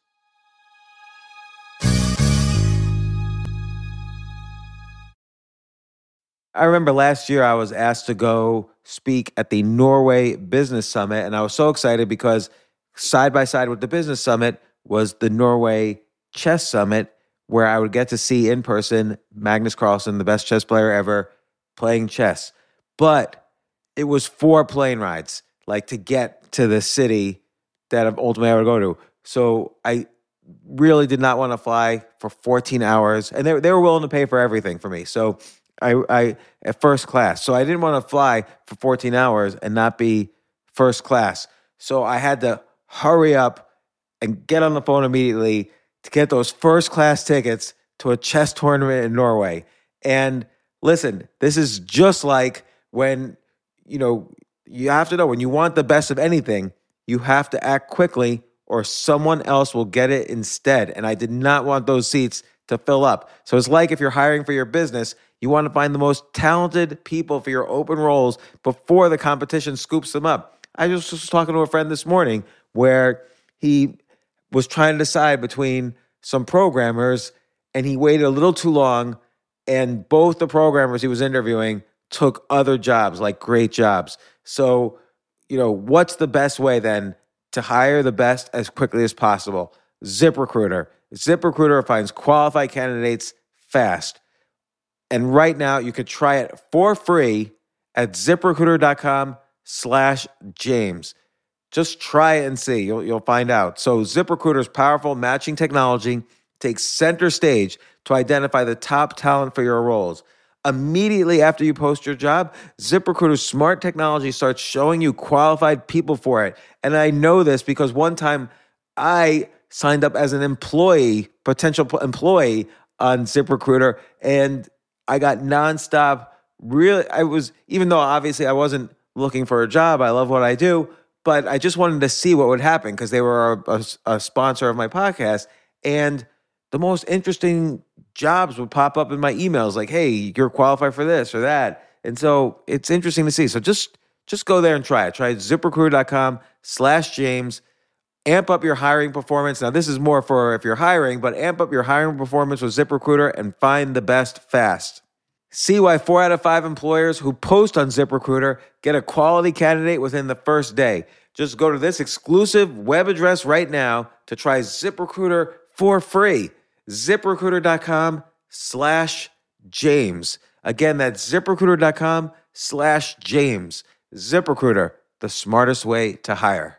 I remember last year I was asked to go speak at the Norway Business Summit, and I was so excited because side by side with the Business Summit was the Norway Chess Summit, where I would get to see in person Magnus Carlsen, the best chess player ever, playing chess. But it was four plane rides, like to get to the city that ultimately I would go to. So I really did not want to fly for 14 hours, and they, they were willing to pay for everything for me. So I, I at first class. So I didn't want to fly for 14 hours and not be first class. So I had to hurry up and get on the phone immediately to get those first class tickets to a chess tournament in Norway. And listen, this is just like when, you know, you have to know when you want the best of anything, you have to act quickly or someone else will get it instead. And I did not want those seats to fill up. So it's like if you're hiring for your business, you want to find the most talented people for your open roles before the competition scoops them up. I just was talking to a friend this morning where he was trying to decide between some programmers and he waited a little too long and both the programmers he was interviewing took other jobs like great jobs so you know what's the best way then to hire the best as quickly as possible ziprecruiter ziprecruiter finds qualified candidates fast and right now you can try it for free at ziprecruiter.com slash james just try it and see. You'll, you'll find out. So, ZipRecruiter's powerful matching technology takes center stage to identify the top talent for your roles. Immediately after you post your job, ZipRecruiter's smart technology starts showing you qualified people for it. And I know this because one time I signed up as an employee, potential employee on ZipRecruiter, and I got nonstop. Really, I was, even though obviously I wasn't looking for a job, I love what I do but I just wanted to see what would happen because they were a, a, a, sponsor of my podcast. And the most interesting jobs would pop up in my emails like, hey, you're qualified for this or that. And so it's interesting to see. So just just go there and try it. Try ziprecruiter.com slash James. Amp up your hiring performance. Now, this is more for if you're hiring, but amp up your hiring performance with ZipRecruiter and find the best fast. See why four out of five employers who post on ZipRecruiter get a quality candidate within the first day. Just go to this exclusive web address right now to try ZipRecruiter for free. ZipRecruiter.com slash James. Again, that's ziprecruiter.com slash James. ZipRecruiter, the smartest way to hire.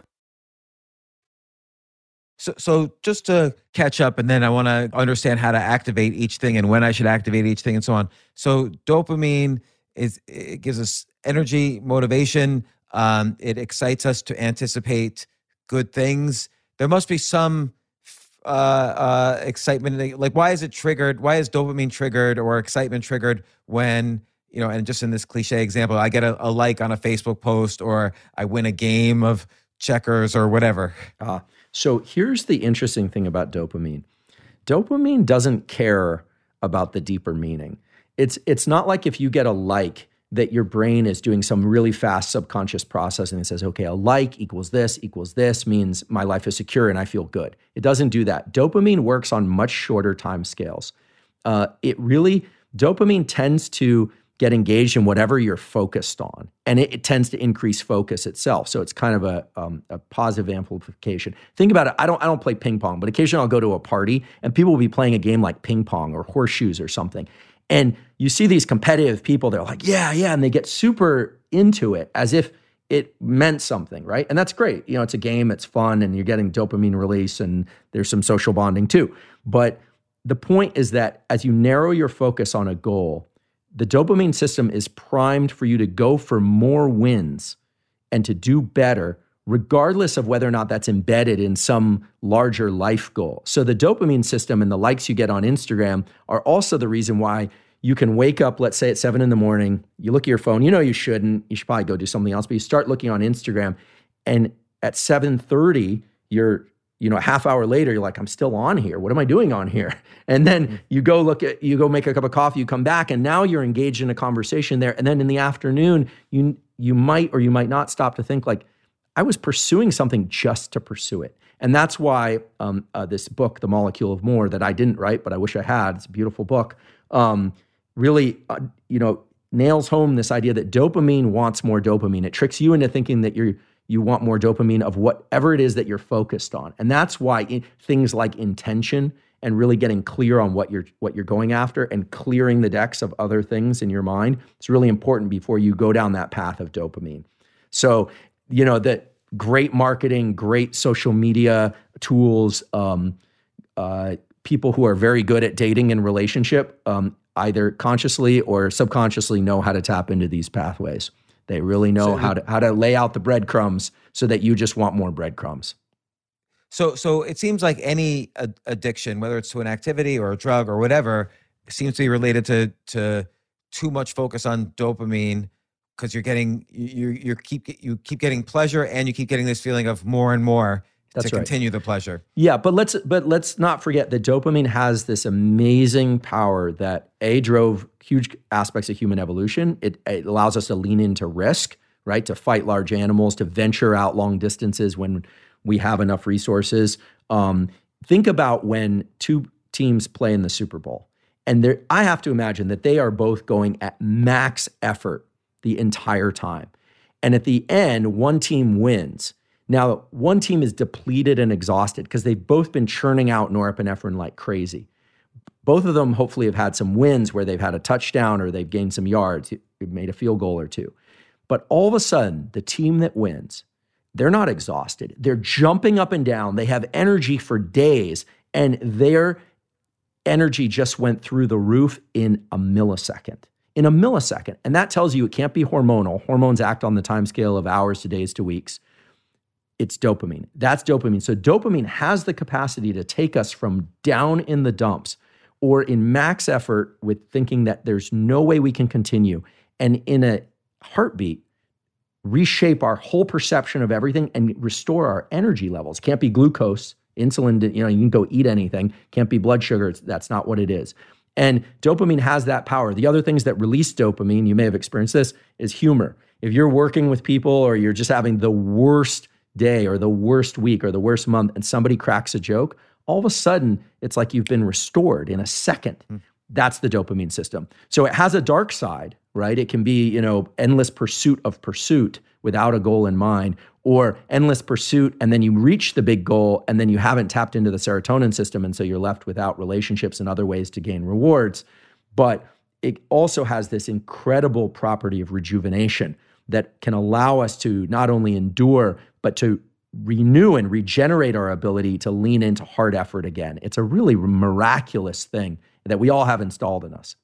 So, so just to catch up, and then I want to understand how to activate each thing and when I should activate each thing and so on. So, dopamine is it gives us energy, motivation. Um, it excites us to anticipate good things. There must be some uh, uh, excitement. Like, why is it triggered? Why is dopamine triggered or excitement triggered when you know? And just in this cliche example, I get a, a like on a Facebook post or I win a game of checkers or whatever. Uh, so here's the interesting thing about dopamine. Dopamine doesn't care about the deeper meaning. It's it's not like if you get a like that your brain is doing some really fast subconscious processing that says, okay, a like equals this equals this means my life is secure and I feel good. It doesn't do that. Dopamine works on much shorter time scales. Uh, it really, dopamine tends to get engaged in whatever you're focused on. And it, it tends to increase focus itself. So it's kind of a, um, a positive amplification. Think about it. I don't, I don't play ping pong, but occasionally I'll go to a party and people will be playing a game like ping pong or horseshoes or something. And you see these competitive people, they're like, yeah, yeah. And they get super into it as if it meant something, right? And that's great. You know, it's a game, it's fun, and you're getting dopamine release, and there's some social bonding too. But the point is that as you narrow your focus on a goal, the dopamine system is primed for you to go for more wins and to do better, regardless of whether or not that's embedded in some larger life goal. So, the dopamine system and the likes you get on Instagram are also the reason why you can wake up, let's say at seven in the morning, you look at your phone, you know you shouldn't, you should probably go do something else, but you start looking on Instagram, and at 7:30, you're you know, a half hour later, you're like, I'm still on here. What am I doing on here? And then mm-hmm. you go look at, you go make a cup of coffee, you come back, and now you're engaged in a conversation there. And then in the afternoon, you you might or you might not stop to think like, I was pursuing something just to pursue it. And that's why um, uh, this book, The Molecule of More, that I didn't write, but I wish I had, it's a beautiful book, um, really, uh, you know, nails home this idea that dopamine wants more dopamine. It tricks you into thinking that you're you want more dopamine of whatever it is that you're focused on. And that's why things like intention and really getting clear on what you're what you're going after and clearing the decks of other things in your mind is really important before you go down that path of dopamine. So, you know, that great marketing, great social media tools, um, uh, people who are very good at dating and relationship, um, either consciously or subconsciously know how to tap into these pathways. They really know so how to how to lay out the breadcrumbs so that you just want more breadcrumbs. So so it seems like any addiction, whether it's to an activity or a drug or whatever, seems to be related to to too much focus on dopamine because you're getting you you keep you keep getting pleasure and you keep getting this feeling of more and more That's to right. continue the pleasure. Yeah, but let's but let's not forget that dopamine has this amazing power that a drove huge aspects of human evolution. It, it, allows us to lean into risk, right? To fight large animals, to venture out long distances when we have enough resources. Um, think about when two teams play in the Super Bowl. And I have to imagine that they are both going at max effort the entire time. And at the end, one team wins. Now, one team is depleted and exhausted because they've both been churning out norepinephrine like crazy both of them hopefully have had some wins where they've had a touchdown or they've gained some yards, made a field goal or two. But all of a sudden, the team that wins, they're not exhausted. They're jumping up and down. They have energy for days, and their energy just went through the roof in a millisecond. In a millisecond. And that tells you it can't be hormonal. Hormones act on the time scale of hours to days to weeks. It's dopamine. That's dopamine. So, dopamine has the capacity to take us from down in the dumps or in max effort with thinking that there's no way we can continue and in a heartbeat reshape our whole perception of everything and restore our energy levels. Can't be glucose insulin you know you can go eat anything. Can't be blood sugar that's not what it is. And dopamine has that power. The other things that release dopamine you may have experienced this is humor. If you're working with people or you're just having the worst day or the worst week or the worst month and somebody cracks a joke all of a sudden it's like you've been restored in a second. Mm. That's the dopamine system. So it has a dark side, right? It can be, you know, endless pursuit of pursuit without a goal in mind, or endless pursuit and then you reach the big goal and then you haven't tapped into the serotonin system and so you're left without relationships and other ways to gain rewards. But it also has this incredible property of rejuvenation that can allow us to not only endure, but to renew and regenerate our ability to lean into hard effort again. It's a really miraculous thing that we all have installed in us.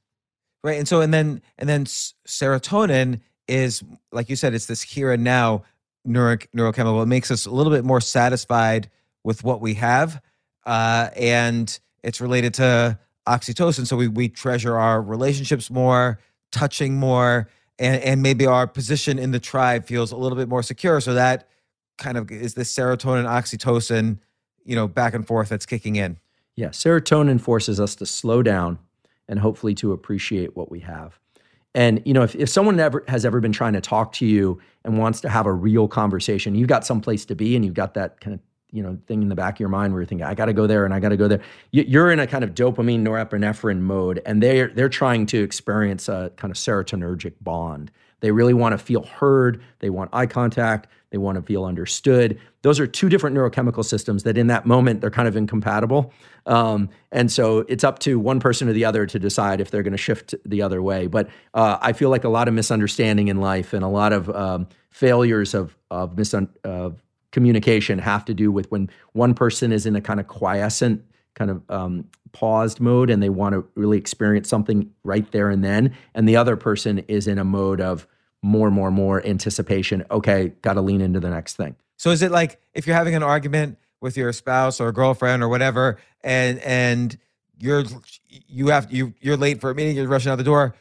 Right. And so, and then, and then serotonin is, like you said, it's this here and now neuro, neurochemical. It makes us a little bit more satisfied with what we have. Uh, and it's related to oxytocin. So we, we treasure our relationships more, touching more, and, and maybe our position in the tribe feels a little bit more secure. So that kind of is this serotonin, oxytocin, you know, back and forth that's kicking in. Yeah, serotonin forces us to slow down and hopefully to appreciate what we have. And you know, if, if someone ever has ever been trying to talk to you and wants to have a real conversation, you've got some place to be and you've got that kind of you know thing in the back of your mind where you're thinking, I got to go there and I got to go there. You're in a kind of dopamine, norepinephrine mode, and they're they're trying to experience a kind of serotonergic bond. They really want to feel heard. They want eye contact. They want to feel understood. Those are two different neurochemical systems that, in that moment, they're kind of incompatible. Um, and so it's up to one person or the other to decide if they're going to shift the other way. But uh, I feel like a lot of misunderstanding in life and a lot of um, failures of of misun- communication have to do with when one person is in a kind of quiescent kind of um, paused mode and they want to really experience something right there and then and the other person is in a mode of more more more anticipation okay got to lean into the next thing so is it like if you're having an argument with your spouse or girlfriend or whatever and and you're you have you you're late for a meeting you're rushing out the door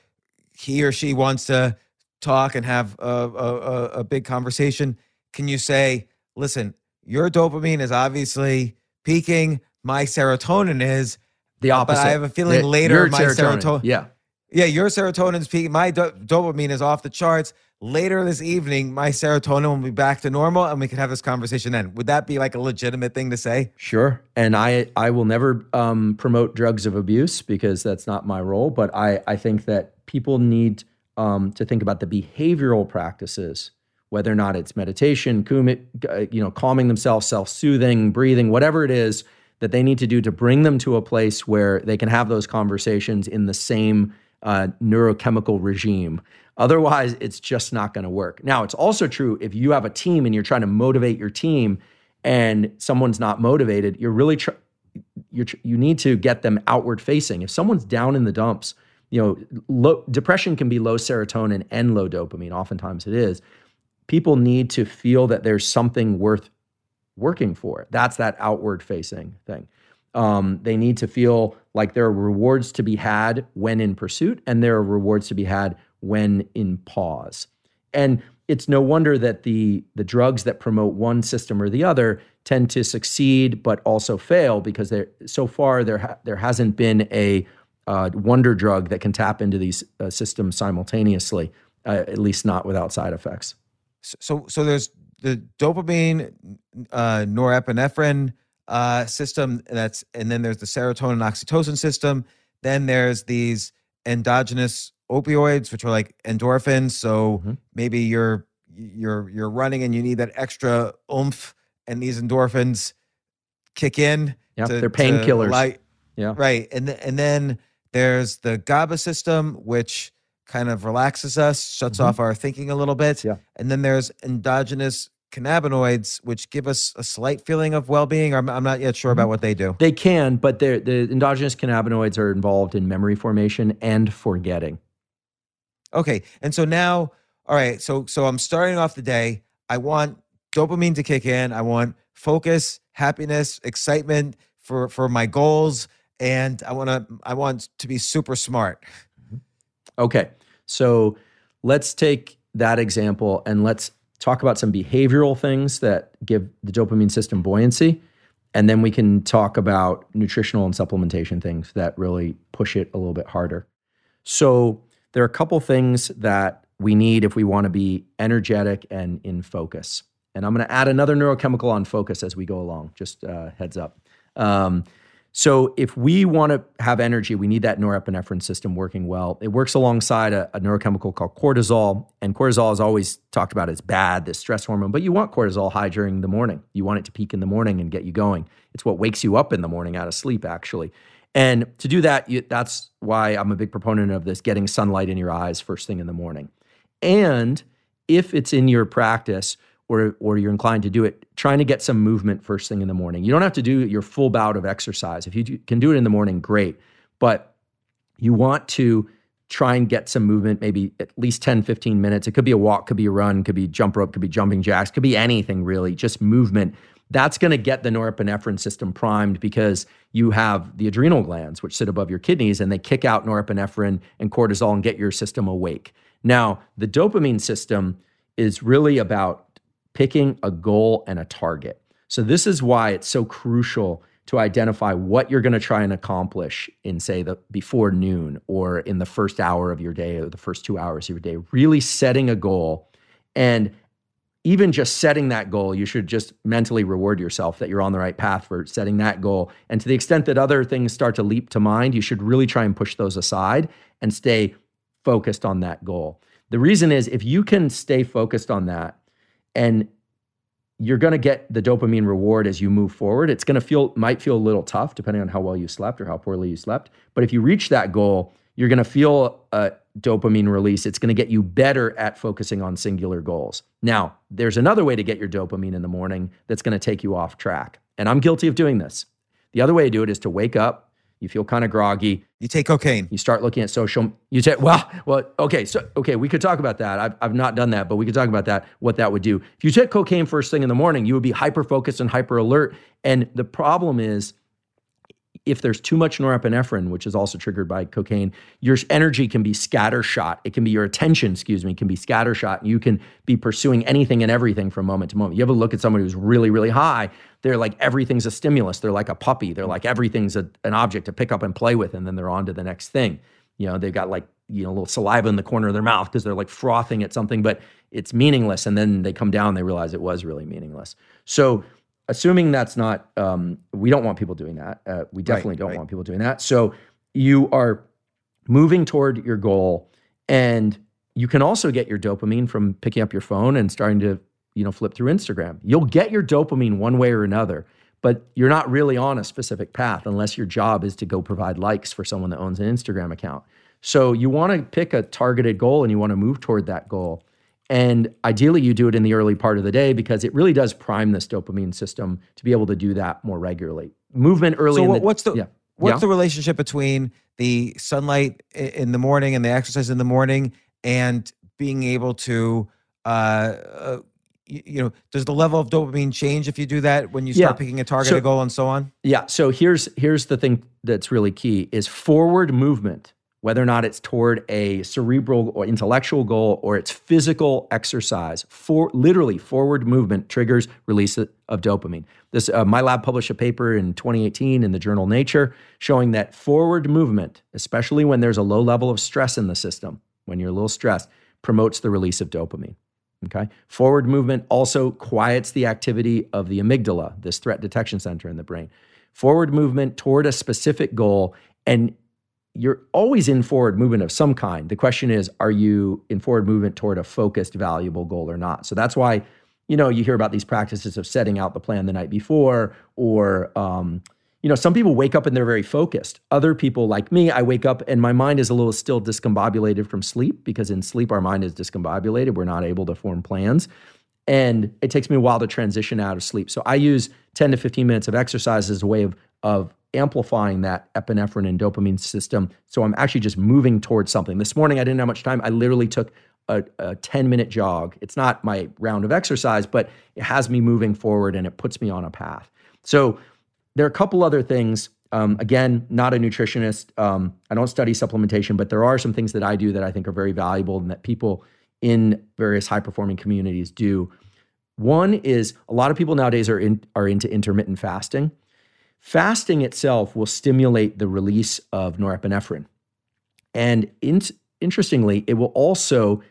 he or she wants to talk and have a, a, a big conversation can you say listen your dopamine is obviously peaking my serotonin is the opposite. But I have a feeling the, later my serotonin, serotonin, Yeah. Yeah, your serotonin's peaking. My do- dopamine is off the charts. Later this evening, my serotonin will be back to normal and we can have this conversation then. Would that be like a legitimate thing to say? Sure. And I I will never um, promote drugs of abuse because that's not my role. But I, I think that people need um, to think about the behavioral practices whether or not it's meditation, you know, calming themselves, self-soothing, breathing, whatever it is that they need to do to bring them to a place where they can have those conversations in the same uh, neurochemical regime. Otherwise, it's just not going to work. Now, it's also true if you have a team and you're trying to motivate your team and someone's not motivated, you're really tr- you're tr- you need to get them outward facing. If someone's down in the dumps, you know, low, depression can be low serotonin and low dopamine. Oftentimes, it is. People need to feel that there's something worth working for. That's that outward facing thing. Um, they need to feel like there are rewards to be had when in pursuit, and there are rewards to be had when in pause. And it's no wonder that the the drugs that promote one system or the other tend to succeed, but also fail because there so far there ha- there hasn't been a uh, wonder drug that can tap into these uh, systems simultaneously, uh, at least not without side effects. So so there's the dopamine, uh, norepinephrine uh, system. That's and then there's the serotonin oxytocin system. Then there's these endogenous opioids, which are like endorphins. So mm-hmm. maybe you're you're you're running and you need that extra oomph, and these endorphins kick in. Yeah, they're painkillers. Yeah, right. And th- and then there's the GABA system, which kind of relaxes us, shuts mm-hmm. off our thinking a little bit. Yeah. And then there's endogenous cannabinoids, which give us a slight feeling of well-being. I'm, I'm not yet sure about mm-hmm. what they do. They can, but the endogenous cannabinoids are involved in memory formation and forgetting. Okay, and so now, all right, so so I'm starting off the day. I want dopamine to kick in. I want focus, happiness, excitement for for my goals, and I want to I want to be super smart. Okay. So let's take that example and let's talk about some behavioral things that give the dopamine system buoyancy. And then we can talk about nutritional and supplementation things that really push it a little bit harder. So there are a couple things that we need if we want to be energetic and in focus. And I'm going to add another neurochemical on focus as we go along, just uh, heads up. Um, So if we want to have energy, we need that norepinephrine system working well. It works alongside a, a, neurochemical called cortisol, and cortisol is always talked about as bad, this stress hormone. But you want cortisol high during the morning. You want it to peak in the morning and get you going. It's what wakes you up in the morning out of sleep, actually. And to do that, you, that's why I'm a big proponent of this: getting sunlight in your eyes first thing in the morning. And if it's in your practice, or or you're inclined to do it, trying to get some movement first thing in the morning. You don't have to do your full bout of exercise. If you do, can do it in the morning, great. But you want to try and get some movement, maybe at least 10, 15 minutes. It could be a walk, could be a run, could be jump rope, could be jumping jacks, could be anything really, just movement. That's going to get the norepinephrine system primed because you have the adrenal glands, which sit above your kidneys, and they kick out norepinephrine and cortisol and get your system awake. Now, the dopamine system is really about picking a goal and a target. So, this is why it's so crucial to identify what you're going to try and accomplish in, say, the before noon or in the first hour of your day or the first two hours of your day. Really setting a goal. And even just setting that goal, you should just mentally reward yourself that you're on the right path for setting that goal. And to the extent that other things start to leap to mind, you should really try and push those aside and stay focused on that goal. The reason is if you can stay focused on that, and you're going to get the dopamine reward as you move forward. It's going to feel might feel a little tough depending on how well you slept or how poorly you slept. But if you reach that goal, you're going to feel a dopamine release. It's going to get you better at focusing on singular goals. Now, there's another way to get your dopamine in the morning that's going to take you off track. And I'm guilty of doing this. The other way to do it is to wake up, you feel kind of groggy. You take cocaine. You start looking at social. You say, well, well, okay, so okay, we could talk about that. I've, I've not done that, but we could talk about that. What that would do. If you take cocaine first thing in the morning, you would be hyper focused and hyper alert. And the problem is, if there's too much norepinephrine, which is also triggered by cocaine, your energy can be scattershot. It can be your attention, excuse me, can be scattershot. You can be pursuing anything and everything from moment to moment. You ever look at somebody who's really, really high, they're like everything's a stimulus. They're like a puppy. They're like everything's a, an object to pick up and play with, and then they're on to the next thing. You know, they've got like, you know, a little saliva in the corner of their mouth because they're like frothing at something, but it's meaningless. And then they come down, they realize it was really meaningless. So assuming that's not um, we don't want people doing that. Uh, we definitely right, don't right. want people doing that. So you are moving toward your goal and you can also get your dopamine from picking up your phone and starting to you know flip through instagram. You'll get your dopamine one way or another but you're not really on a specific path unless your job is to go provide likes for someone that owns an instagram account. So you want to pick a targeted goal and you want to move toward that goal and ideally, you do it in the early part of the day because it really does prime this dopamine system to be able to do that more regularly. Movement early. So, the, what's the yeah. what's yeah? the relationship between the sunlight in the morning and the exercise in the morning and being able to, uh, uh, you, know, does the level of dopamine change if you do that when you start yeah. picking a target, so, a goal, and so on? Yeah. So here's here's the thing that's really key: is forward movement whether or not it's toward a cerebral or intellectual goal or it's physical exercise. For literally forward movement triggers release of dopamine. This uh, my lab published a paper in 2018 in the journal nature showing that forward movement especially when there's a low level of stress in the system when you're a little stressed promotes the release of dopamine okay? Forward movement also quiets the activity of the amygdala this threat detection center in the brain. Forward movement toward a specific goal and you're always in forward movement of some kind. The question is, are you in forward movement toward a focused, valuable goal or not? So that's why, you know, you hear about these practices of setting out the plan the night before, or, um, you know, some people wake up and they're very focused. Other people, like me, I wake up and my mind is a little still discombobulated from sleep because in sleep our mind is discombobulated. We're not able to form plans. And it takes me a while to transition out of sleep. So I use 10 to 15 minutes of exercise as a way of, of amplifying that epinephrine and dopamine system. So I'm actually just moving towards something. This morning, I didn't have much time. I literally took a, a 10 minute jog. It's not my round of exercise, but it has me moving forward and it puts me on a path. So there are a couple other things. Um, again, not a nutritionist. Um, I don't study supplementation, but there are some things that I do that I think are very valuable and that people in various high performing communities do. One is a lot of people nowadays are in, are into intermittent fasting. Fasting itself will stimulate the release of norepinephrine. And in, interestingly, it will also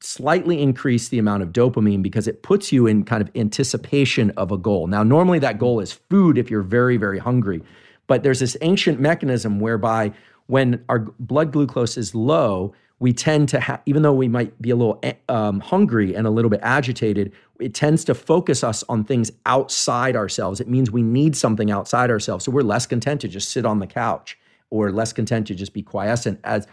slightly increase the amount of dopamine because it puts you in kind of anticipation of a goal. Now, normally that goal is food if you're very, very hungry. But there's this ancient mechanism whereby when our blood glucose is low, we tend to have, even though we might be a little eh, um, hungry and a little bit agitated, it tends to focus us on things outside ourselves. It means we need something outside ourselves. So we're less content to just sit on the couch or less content to just be quiescent. As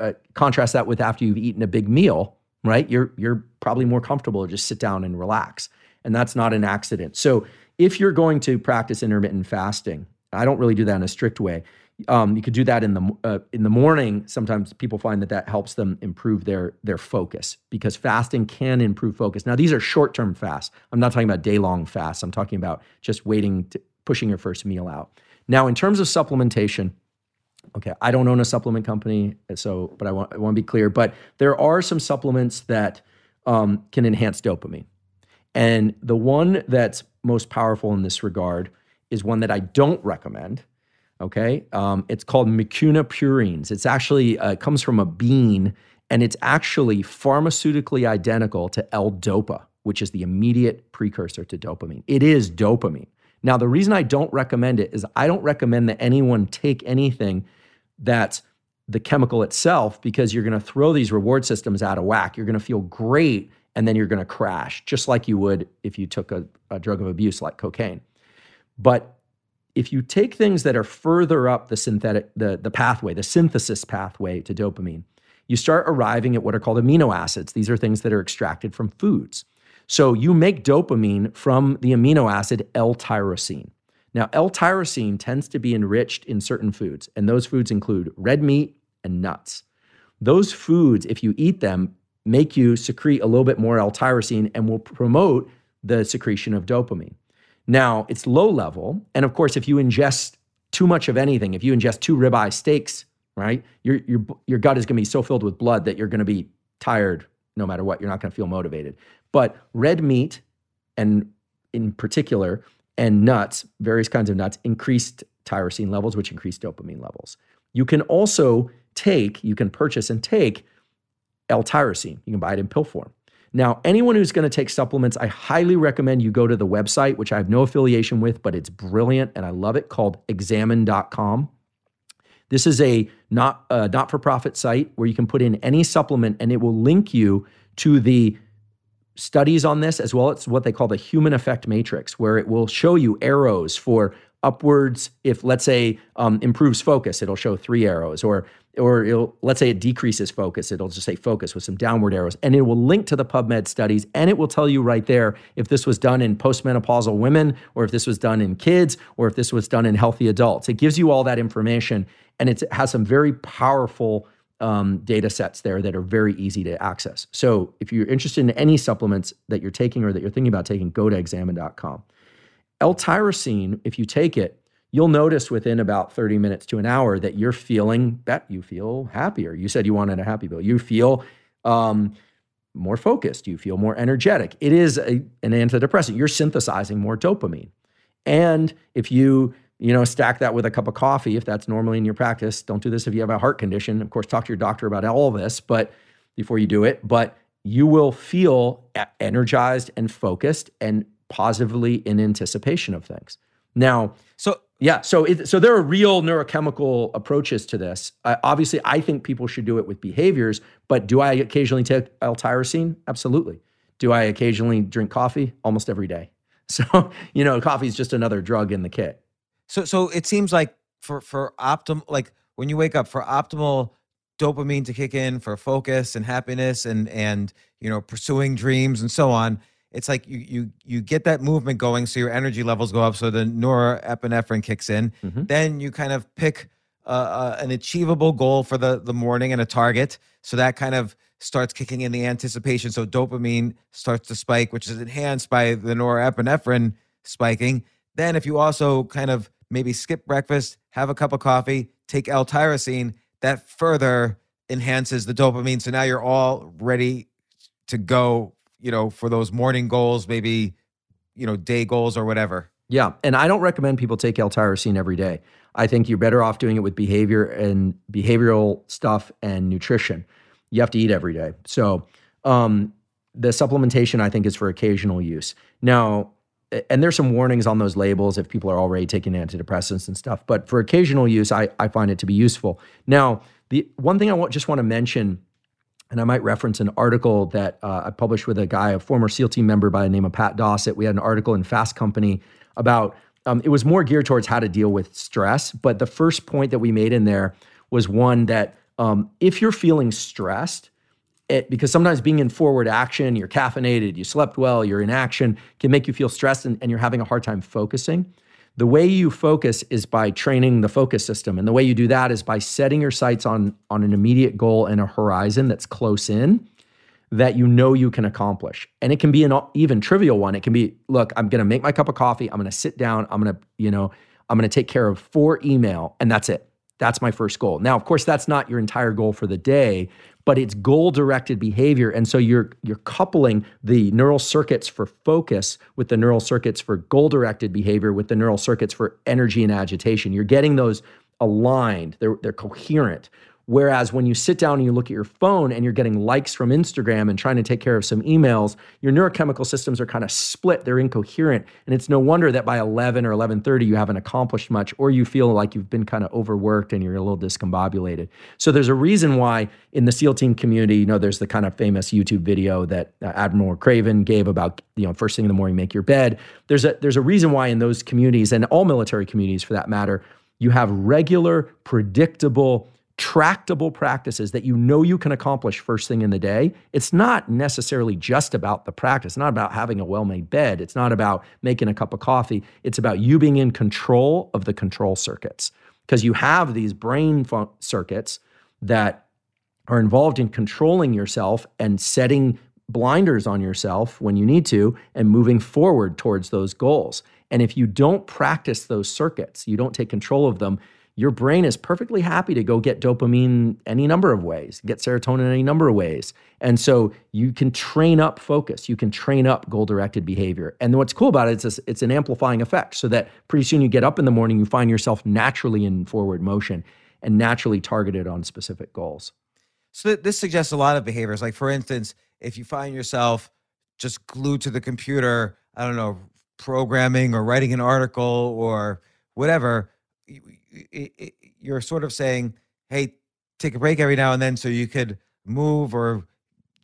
uh, contrast that with after you've eaten a big meal, right? You're you're probably more comfortable to just sit down and relax, and that's not an accident. So if you're going to practice intermittent fasting, I don't really do that in a strict way. Um, you could do that in the uh, in the morning. Sometimes people find that that helps them improve their their focus because fasting can improve focus. Now these are short term fasts. I'm not talking about day long fasts. I'm talking about just waiting, to, pushing your first meal out. Now in terms of supplementation, okay, I don't own a supplement company, so but I want I want to be clear. But there are some supplements that um, can enhance dopamine, and the one that's most powerful in this regard is one that I don't recommend Okay, um, it's called Mucuna pruriens. It's actually uh, comes from a bean, and it's actually pharmaceutically identical to L-Dopa, which is the immediate precursor to dopamine. It is dopamine. Now, the reason I don't recommend it is I don't recommend that anyone take anything that's the chemical itself because you're going to throw these reward systems out of whack. You're going to feel great and then you're going to crash, just like you would if you took a, a drug of abuse like cocaine. But if you take things that are further up the synthetic the, the pathway the synthesis pathway to dopamine you start arriving at what are called amino acids. These are things that are extracted from foods. So you make dopamine from the amino acid l-tyrosine. Now l-tyrosine tends to be enriched in certain foods and those foods include red meat and nuts. Those foods if you eat them make you secrete a little bit more l-tyrosine and will promote the secretion of dopamine now, it's low level. And of course, if you ingest too much of anything, if you ingest two ribeye steaks, right, your, your, your gut is going to be so filled with blood that you're going to be tired no matter what. You're not going to feel motivated. But red meat, and in particular, and nuts, various kinds of nuts, increased tyrosine levels, which increase dopamine levels. You can also take, you can purchase and take L-tyrosine. You can buy it in pill form. Now, anyone who's going to take supplements, I highly recommend you go to the website, which I have no affiliation with, but it's brilliant and I love it, called examine.com. This is a not a not-for-profit site where you can put in any supplement and it will link you to the studies on this as well as what they call the human effect matrix where it will show you arrows for upwards if let's say um, improves focus it'll show three arrows or or let's say it decreases focus it'll just say focus with some downward arrows and it will link to the pubmed studies and it will tell you right there if this was done in postmenopausal women or if this was done in kids or if this was done in healthy adults. It gives you all that information and it has some very powerful um, data sets there that are very easy to access. So if you're interested in any supplements that you're taking or that you're thinking about taking go to examine.com L-tyrosine, if you take it, you'll notice within about 30 minutes to an hour that you're feeling that you feel happier. You said you wanted a happy pill. You feel um, more focused. You feel more energetic. It is a, an antidepressant. You're synthesizing more dopamine. And if you you know stack that with a cup of coffee, if that's normally in your practice, don't do this if you have a heart condition. Of course, talk to your doctor about all this, but before you do it, but you will feel energized and focused and positively in anticipation of things. Now, so yeah, so it, so there are real neurochemical approaches to this. Uh, obviously, I think people should do it with behaviors, but do I occasionally take L-tyrosine? Absolutely. Do I occasionally drink coffee? Almost every day. So you know, coffee is just another drug in the kit. So so it seems like for for optimal like when you wake up for optimal dopamine to kick in for focus and happiness and and you know pursuing dreams and so on it's like you you you get that movement going so your energy levels go up so the norepinephrine kicks in. Mm-hmm. then you kind of pick uh, uh, an achievable goal for the the morning and a target. So that kind of starts kicking in the anticipation. So dopamine starts to spike which is enhanced by the norepinephrine spiking. Then if you also kind of maybe skip breakfast have a cup of coffee take l-tyrosine that further enhances the dopamine. So now you're all ready to go you know, for those morning goals, maybe, you know, day goals or whatever. Yeah. And I don't recommend people take L-tyrosine every day. I think you're better off doing it with behavior and behavioral stuff and nutrition. You have to eat every day. So Um, the supplementation, I think, is for occasional use. Now, and there's some warnings on those labels if people are already taking antidepressants and stuff. But for occasional use, I, I find it to be useful. Now, the one thing I want, just want to mention, and I might reference an article that uh, I published with a guy, a former SEAL team member by the name of Pat Dossett. We had an article in Fast Company about um, it was more geared towards how to deal with stress. But the first point that we made in there was one that um, if you're feeling stressed, it, because sometimes being in forward action, you're caffeinated, you slept well, you're in action, can make you feel stressed and, and you're having a hard time focusing. The way you focus is by training the focus system. And the way you do that is by setting your sights on, on an immediate goal and a horizon that's close in that you know you can accomplish. And it can be an even trivial one. It can be, look, I'm going to make my cup of coffee. I'm going to sit down. I'm going to, you know, I'm going to take care of four email and that's it. That's my first goal. Now, of course, that's not your entire goal for the day, but it's goal-directed behavior. And so you're you're coupling the neural circuits for focus with the neural circuits for goal-directed behavior with the neural circuits for energy and agitation. You're getting those aligned. They're they're coherent. Whereas when you sit down and you look at your phone and you're getting likes from Instagram and trying to take care of some emails, your neurochemical systems are kind of split. They're incoherent. And it's no wonder that by 11 or 11:30 you haven't accomplished much or you feel like you've been kind of overworked and you're a little discombobulated. So there's a reason why in the SEAL team community, you know, there's the kind of famous YouTube video that uh, Admiral McRaven gave about, you know, first thing in the morning make your bed. There's a there's a reason why in those communities and all military communities for that matter, you have regular, predictable tractable practices that you know you can accomplish first thing in the day, it's not necessarily just about the practice. It's not about having a well made bed. It's not about making a cup of coffee. It's about you being in control of the control circuits because you have these brain fun- circuits that are involved in controlling yourself and setting blinders on yourself when you need to and moving forward towards those goals. And if you don't practice those circuits, you don't take control of them, your brain is perfectly happy to go get dopamine any number of ways, get serotonin any number of ways. And so you can train up focus, you can train up goal directed behavior. And what's cool about it is it's an amplifying effect so that pretty soon you get up in the morning, you find yourself naturally in forward motion and naturally targeted on specific goals. So this suggests a lot of behaviors. Like, for instance, if you find yourself just glued to the computer, I don't know, programming or writing an article or whatever, you're sort of saying, hey, take a break every now and then so you could move or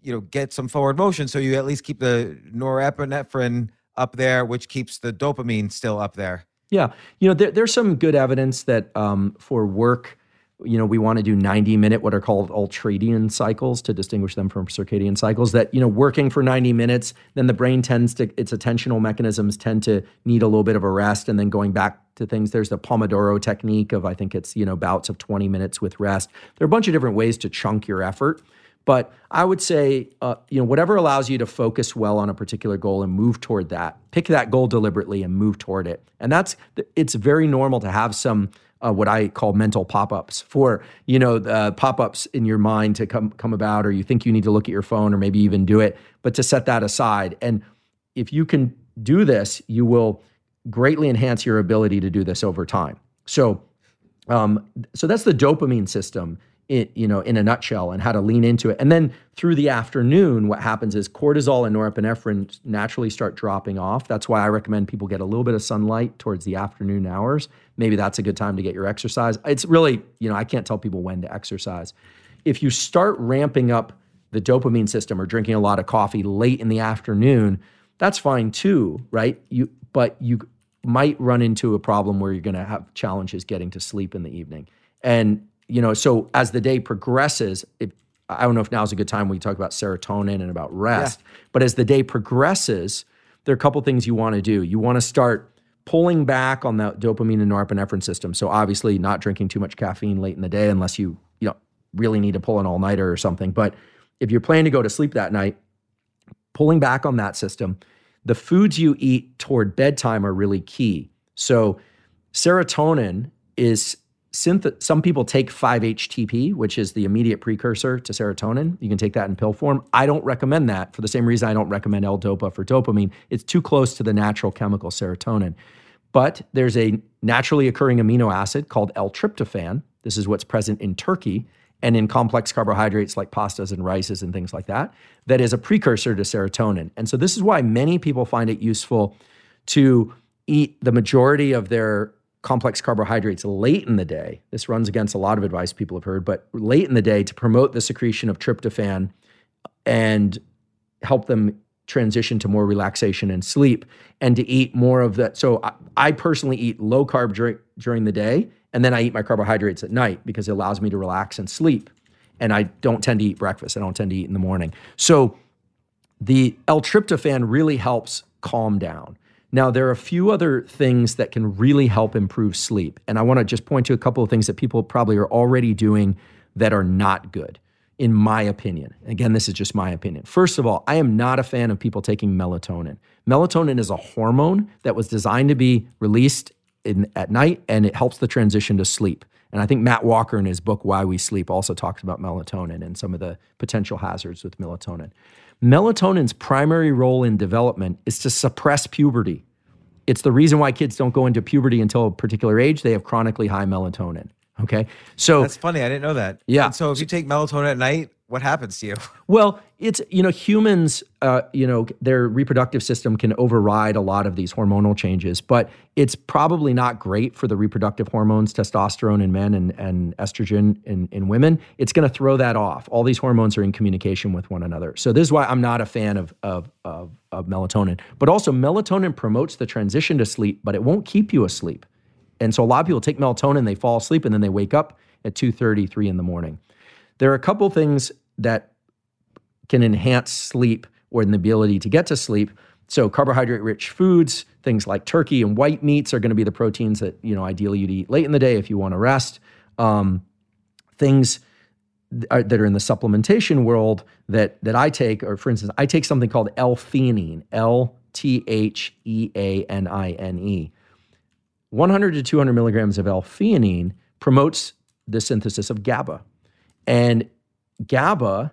you know get some forward motion so you at least keep the norepinephrine up there which keeps the dopamine still up there. Yeah. You know there, there's some good evidence that um, for work you know we want to do 90 minute what are called ultradian cycles to distinguish them from circadian cycles that you know working for 90 minutes then the brain tends to its attentional mechanisms tend to need a little bit of a rest and then going back to things there's the pomodoro technique of i think it's you know bouts of 20 minutes with rest there are a bunch of different ways to chunk your effort but I would say, uh, you know, whatever allows you to focus well on a particular goal and move toward that. Pick that goal deliberately and move toward it. And that's it's very normal to have some uh, what I call mental pop-ups for you know uh, pop-ups in your mind to come come about, or you think you need to look at your phone, or maybe even do it, but to set that aside. And if you can do this, you will greatly enhance your ability to do this over time. So, um, so that's the dopamine system it, you know, in a nutshell and how to lean into it. And then through the afternoon, what happens is cortisol and norepinephrine naturally start dropping off. That's why I recommend people get a little bit of sunlight towards the afternoon hours. Maybe that's a good time to get your exercise. It's really, you know, I can't tell people when to exercise. If you start ramping up the dopamine system or drinking a lot of coffee late in the afternoon, that's fine too, right? You but you might run into a problem where you're going to have challenges getting to sleep in the evening. And you know, so as the day progresses, it, I don't know if now is a good time when you talk about serotonin and about rest, yeah. but as the day progresses, there are a couple things you want to do. You want to start pulling back on that dopamine and norepinephrine system. So obviously, not drinking too much caffeine late in the day unless you you know really need to pull an all nighter or something. But if you're planning to go to sleep that night, pulling back on that system. The foods you eat toward bedtime are really key. So serotonin is synth- some people take 5-HTP, which is the immediate precursor to serotonin. You can take that in pill form. I don't recommend that for the same reason I don't recommend L-DOPA for dopamine. It's too close to the natural chemical serotonin. But there's a naturally occurring amino acid called L-tryptophan. This is what's present in turkey. and in complex carbohydrates like pastas and rices and things like that, that is a precursor to serotonin. And so this is why many people find it useful to eat the majority of their complex carbohydrates late in the day. This runs against a lot of advice people have heard, but late in the day to promote the secretion of tryptophan and help them transition to more relaxation and sleep and to eat more of that. So I, I personally eat low carb during, during the day and then I eat my carbohydrates at night because it allows me to relax and sleep. And I don't tend to eat breakfast. I don't tend to eat in the morning. So the L-tryptophan really helps calm down. Now, there are a few other things that can really help improve sleep. And I want to just point to a couple of things that people probably are already doing that are not good, in my opinion. Again, this is just my opinion. First of all, I am not a fan of people taking melatonin. Melatonin is a hormone that was designed to be released in, at night and it helps the transition to sleep. And I think Matt Walker in his book, Why We Sleep, also talks about melatonin and some of the potential hazards with melatonin. Melatonin's primary role in development is to suppress puberty. It's the reason why kids don't go into puberty until a particular age. They have chronically high melatonin. Okay. So that's funny. I didn't know that. Yeah. And so if you take melatonin at night, what happens to you? Well, it's you know humans, uh, you know their reproductive system can override a lot of these hormonal changes, but it's probably not great for the reproductive hormones, testosterone in men and, and estrogen in, in women. It's going to throw that off. All these hormones are in communication with one another. So this is why I'm not a fan of, of, of, of melatonin. But also melatonin promotes the transition to sleep, but it won't keep you asleep. And so a lot of people take melatonin, they fall asleep, and then they wake up at 2:30, 3 in the morning. There are a couple things that can enhance sleep or the ability to get to sleep. So carbohydrate rich foods, things like turkey and white meats are going to be the proteins that, you know, ideally you'd eat late in the day if you want to rest. Um, things that are in the supplementation world that that I take, or for instance, I take something called L-theanine, L T H E A N I N E. 100 to 200 milligrams of L-theanine promotes the synthesis of GABA, and GABA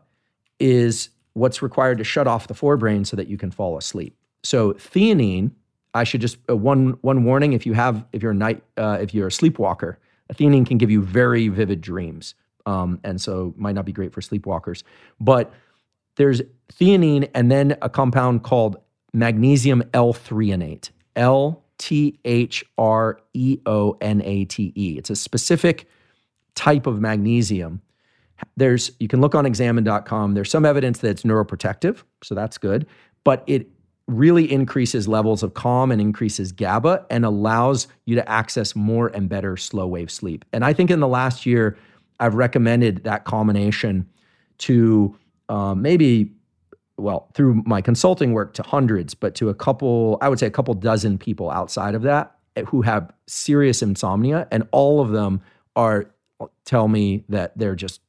is what's required to shut off the forebrain so that you can fall asleep. So theanine, I should just uh, one one warning: if you have if you're a night uh, if you're a sleepwalker, theanine can give you very vivid dreams, um, and so might not be great for sleepwalkers. But there's theanine and then a compound called magnesium L-threonate. L T H R E O N A T E. It's a specific type of magnesium there's you can look on examine.com. There's some evidence that it's neuroprotective, so that's good, but it really increases levels of calm and increases GABA and allows you to access more and better slow wave sleep. And I think in the last year, I've recommended that combination to um, maybe, well, through my consulting work to hundreds, but to a couple, I would say a couple dozen people outside of that eh, who have serious insomnia, and all of them are tell me that they're just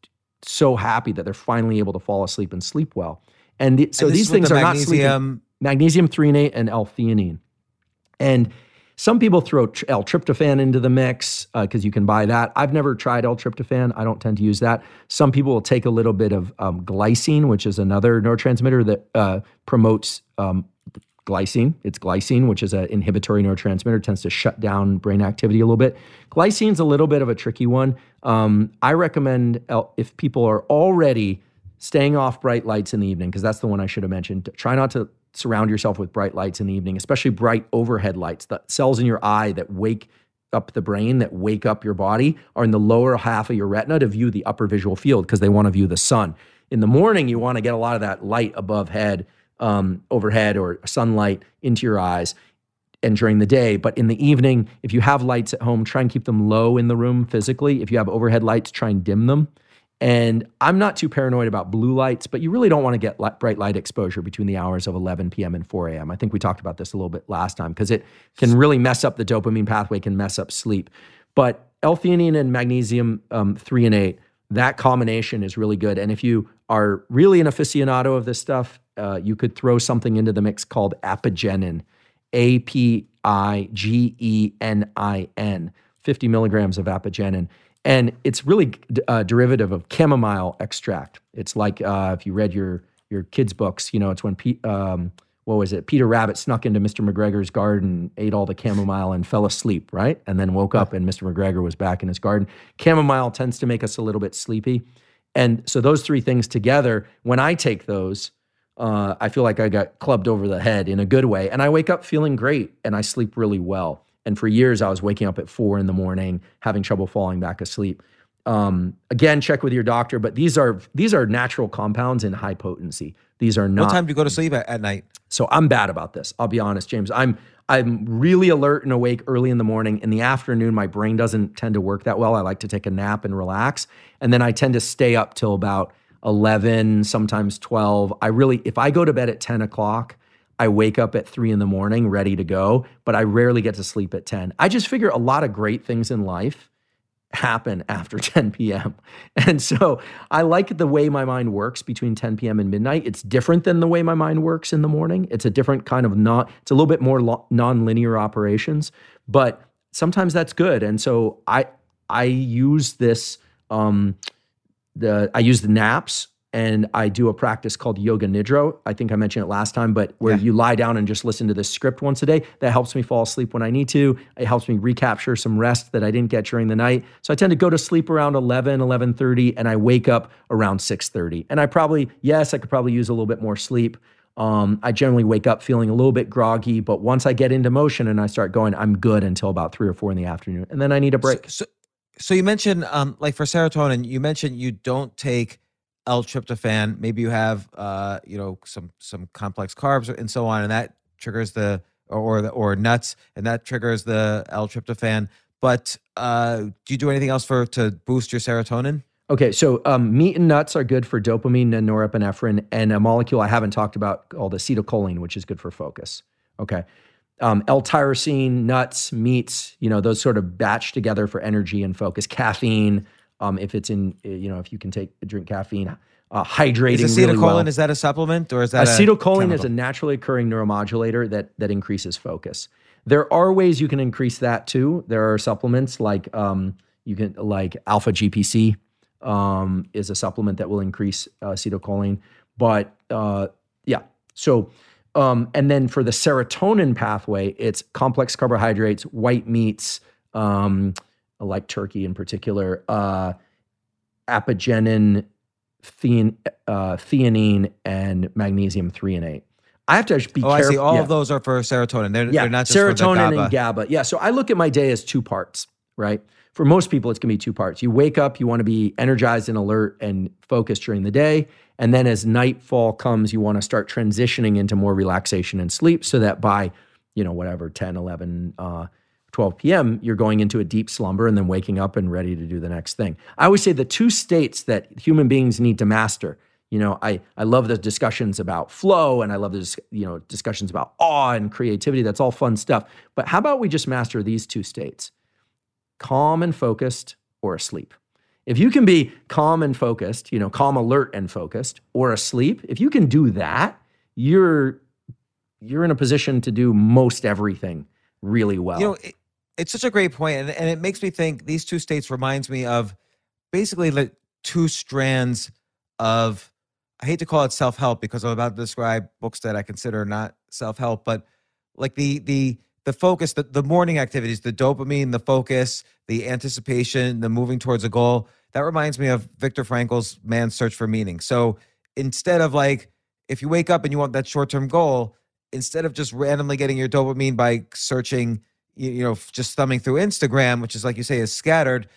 so happy that they're finally able to fall asleep and sleep well. And the, so and these things the are magnesium. not sleeping. Magnesium threonate and L-theanine. And some people throw L-tryptophan into the mix because uh, you can buy that. I've never tried L-tryptophan. I don't tend to use that. Some people will take a little bit of um, glycine, which is another neurotransmitter that uh, promotes um, glycine. It's glycine, which is an inhibitory neurotransmitter, tends to shut down brain activity a little bit. Glycine's a little bit of a tricky one. Um, I recommend if people are already staying off bright lights in the evening, because that's the one I should have mentioned. Try not to surround yourself with bright lights in the evening, especially bright overhead lights. The cells in your eye that wake up the brain, that wake up your body, are in the lower half of your retina to view the upper visual field because they want to view the sun. In the morning, you want to get a lot of that light above head um, overhead or sunlight into your eyes and during the day. But in the evening, if you have lights at home, try and keep them low in the room physically. If you have overhead lights, try and dim them. And I'm not too paranoid about blue lights, but you really don't want to get light, bright light exposure between the hours of 11 p.m. and 4 a.m. I think we talked about this a little bit last time because it can really mess up the dopamine pathway, can mess up sleep. But L-theanine and magnesium um, eight, that combination is really good. And if you are really an aficionado of this stuff, uh, you could throw something into the mix called apigenin, A P I G E N I N, 50 milligrams of apigenin. And it's really a uh, derivative of chamomile extract. It's like uh, if you read your your kids' books, you know, it's when um, what was it? Peter Rabbit snuck into Mr. McGregor's garden, ate all the chamomile, and fell asleep, right? And then woke up, and Mr. McGregor was back in his garden. Chamomile tends to make us a little bit sleepy. And so those three things together, when I take those, uh, I feel like I got clubbed over the head in a good way. And I wake up feeling great and I sleep really well. And for years, I was waking up at four in the morning, having trouble falling back asleep. Um, again, check with your doctor, but these are these are natural compounds in high potency. These are not. What time do you go to sleep at, at night? So I'm bad about this. I'll be honest, James. I'm I'm really alert and awake early in the morning. In the afternoon, my brain doesn't tend to work that well. I like to take a nap and relax, and then I tend to stay up till about eleven, sometimes twelve. I really, if I go to bed at ten o'clock, I wake up at three in the morning, ready to go. But I rarely get to sleep at ten. I just figure a lot of great things in life happen after 10 p.m. And so I like the way my mind works between 10 p.m. and midnight. It's different than the way my mind works in the morning. It's a different kind of not, it's a little bit more lo- non-linear operations, but sometimes that's good. And so I, I use this, um, the, I use the naps and I do a practice called Yoga Nidra. I think I mentioned it last time, but where yeah. you lie down and just listen to this script once a day. That helps me fall asleep when I need to. It helps me recapture some rest that I didn't get during the night. So I tend to go to sleep around 11, 11:30 and I wake up around 6:30. And I probably yes, I could probably use a little bit more sleep. Um, I generally wake up feeling a little bit groggy, but once I get into motion and I start going, I'm good until about three or four in the afternoon, and then I need a break. So, so, so you mentioned, um, like for serotonin, you mentioned you don't take L-tryptophan. Maybe you have, uh, you know, some some complex carbs and so on, and that triggers the or the, or nuts, and that triggers the L-tryptophan. But uh, do you do anything else for to boost your serotonin? Okay, so um, meat and nuts are good for dopamine and norepinephrine, and a molecule I haven't talked about called acetylcholine, which is good for focus. Okay, um, L-tyrosine, nuts, meats, you know, those sort of batch together for energy and focus. Caffeine, um, if it's in, eh, you know, if you can take drink caffeine, uh, hydrating. Is acetylcholine really well. is that a supplement or is that acetylcholine is a naturally occurring neuromodulator that that increases focus. There are ways you can increase that too. There are supplements like um, you can like alpha GPC um, is a supplement that will increase uh, acetylcholine. But uh, yeah, so um, and then for the serotonin pathway, it's complex carbohydrates, white meats. Um, like turkey in particular, uh, apigenin, thean, uh, theanine, and magnesium threonate. I have to be oh, careful. I see. All yeah. of those are for serotonin. They're, yeah. they're not just serotonin GABA. and GABA. Yeah. So I look at my day as two parts, right? For most people, it's going to be two parts. You wake up, you want to be energized and alert and focused during the day. And then as nightfall comes, you want to start transitioning into more relaxation and sleep so that by, you know, whatever, 10, 11, uh, 12 p.m., you're going into a deep slumber and then waking up and ready to do the next thing. I always say the two states that human beings need to master. You know, I, I love the discussions about flow and I love the you know discussions about awe and creativity. That's all fun stuff. But how about we just master these two states? Calm and focused or asleep. If you can be calm and focused, you know, calm, alert and focused or asleep, if you can do that, you're you're in a position to do most everything really well. You know, it, it's such a great point, and, and it makes me think these two states reminds me of basically the two strands of I hate to call it self help because I'm about to describe books that I consider not self help, but like the the the focus, the, the morning activities, the dopamine, the focus, the anticipation, the moving towards a goal. That reminds me of Viktor Frankl's Man's Search for Meaning. So instead of like, if you wake up and you want that short term goal, instead of just randomly getting your dopamine by searching, you, know, just thumbing through Instagram, which is like you say is scattered,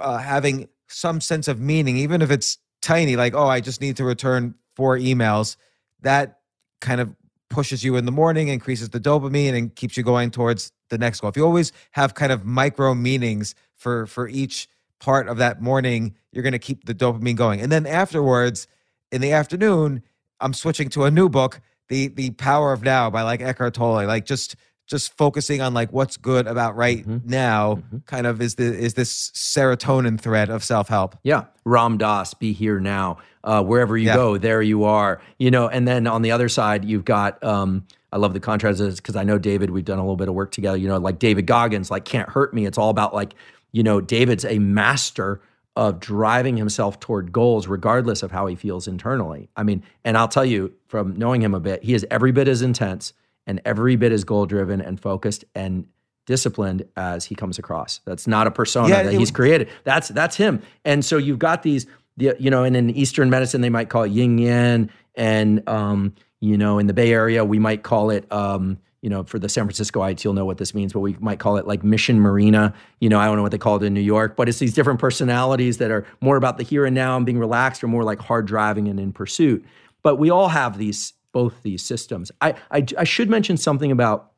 uh, having some sense of meaning, even if it's tiny, like oh, I just need to return four emails. That kind of pushes you in the morning, increases the dopamine, and keeps you going towards the next goal. If you always have kind of micro meanings for for each part of that morning, you're going to keep the dopamine going. And then afterwards, in the afternoon, I'm switching to a new book the the power of now by like Eckhart Tolle, like just just focusing on like what's good about right mm-hmm. now mm-hmm. kind of is the is this serotonin thread of self-help yeah ram dass be here now uh, wherever you yeah. go there you are you know and then on the other side you've got um, i love the contrast because i know david we've done a little bit of work together you know like david goggins like can't hurt me it's all about like you know david's a master of driving himself toward goals regardless of how he feels internally. I mean, and I'll tell you from knowing him a bit, he is every bit as intense and every bit as goal driven and focused and disciplined as he comes across. That's not a persona yeah, that he's created. That's that's him. And so you've got these the you know, and in Eastern medicine they might call it yin yang, and um, you know, in the Bay Area we might call it um, you know, for the San Franciscoites, you'll know what this means, but we might call it like Mission Marina. You know, I don't know what they call it in New York, but it's these different personalities that are more about the here and now and being relaxed or more like hard driving and in pursuit. But we all have these, both these systems. I, I, I should mention something about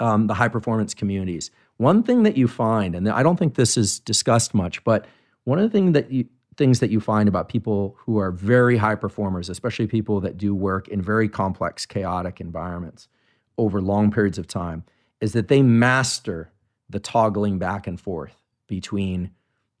um, the high performance communities. One thing that you find, and I don't think this is discussed much, but one of the thing that you, things that you find about people who are very high performers, especially people that do work in very complex, chaotic environments, over long periods of time is that they master the toggling back and forth between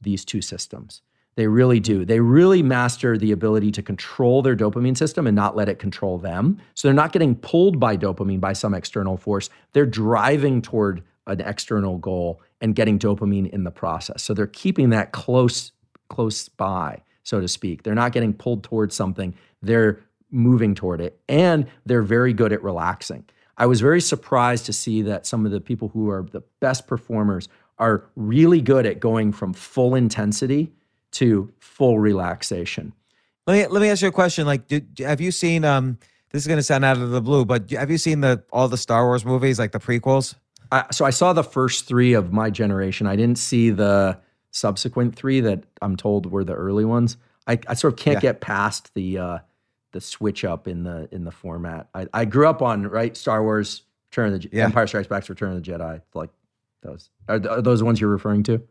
these two systems. They really do. They really master the ability to control their dopamine system and not let it control them. So they're not getting pulled by dopamine by some external force. They're driving toward an external goal and getting dopamine in the process. So they're keeping that close close by, so to speak. They're not getting pulled towards something. They're moving toward it and they're very good at relaxing. I was very surprised to see that some of the people who are the best performers are really good at going from full intensity to full relaxation. Let me let me ask you a question. Like, did, have you seen? Um, this is going to sound out of the blue, but have you seen the all the Star Wars movies, like the prequels? I, so I saw the first three of my generation. I didn't see the subsequent three that I'm told were the early ones. I, I sort of can't yeah. get past the uh, the switch up in the in the format. I, I grew up on right Star Wars, Return of the yeah. Empire Strikes Back, Return of the Jedi. Like those are, are those the ones you're referring to?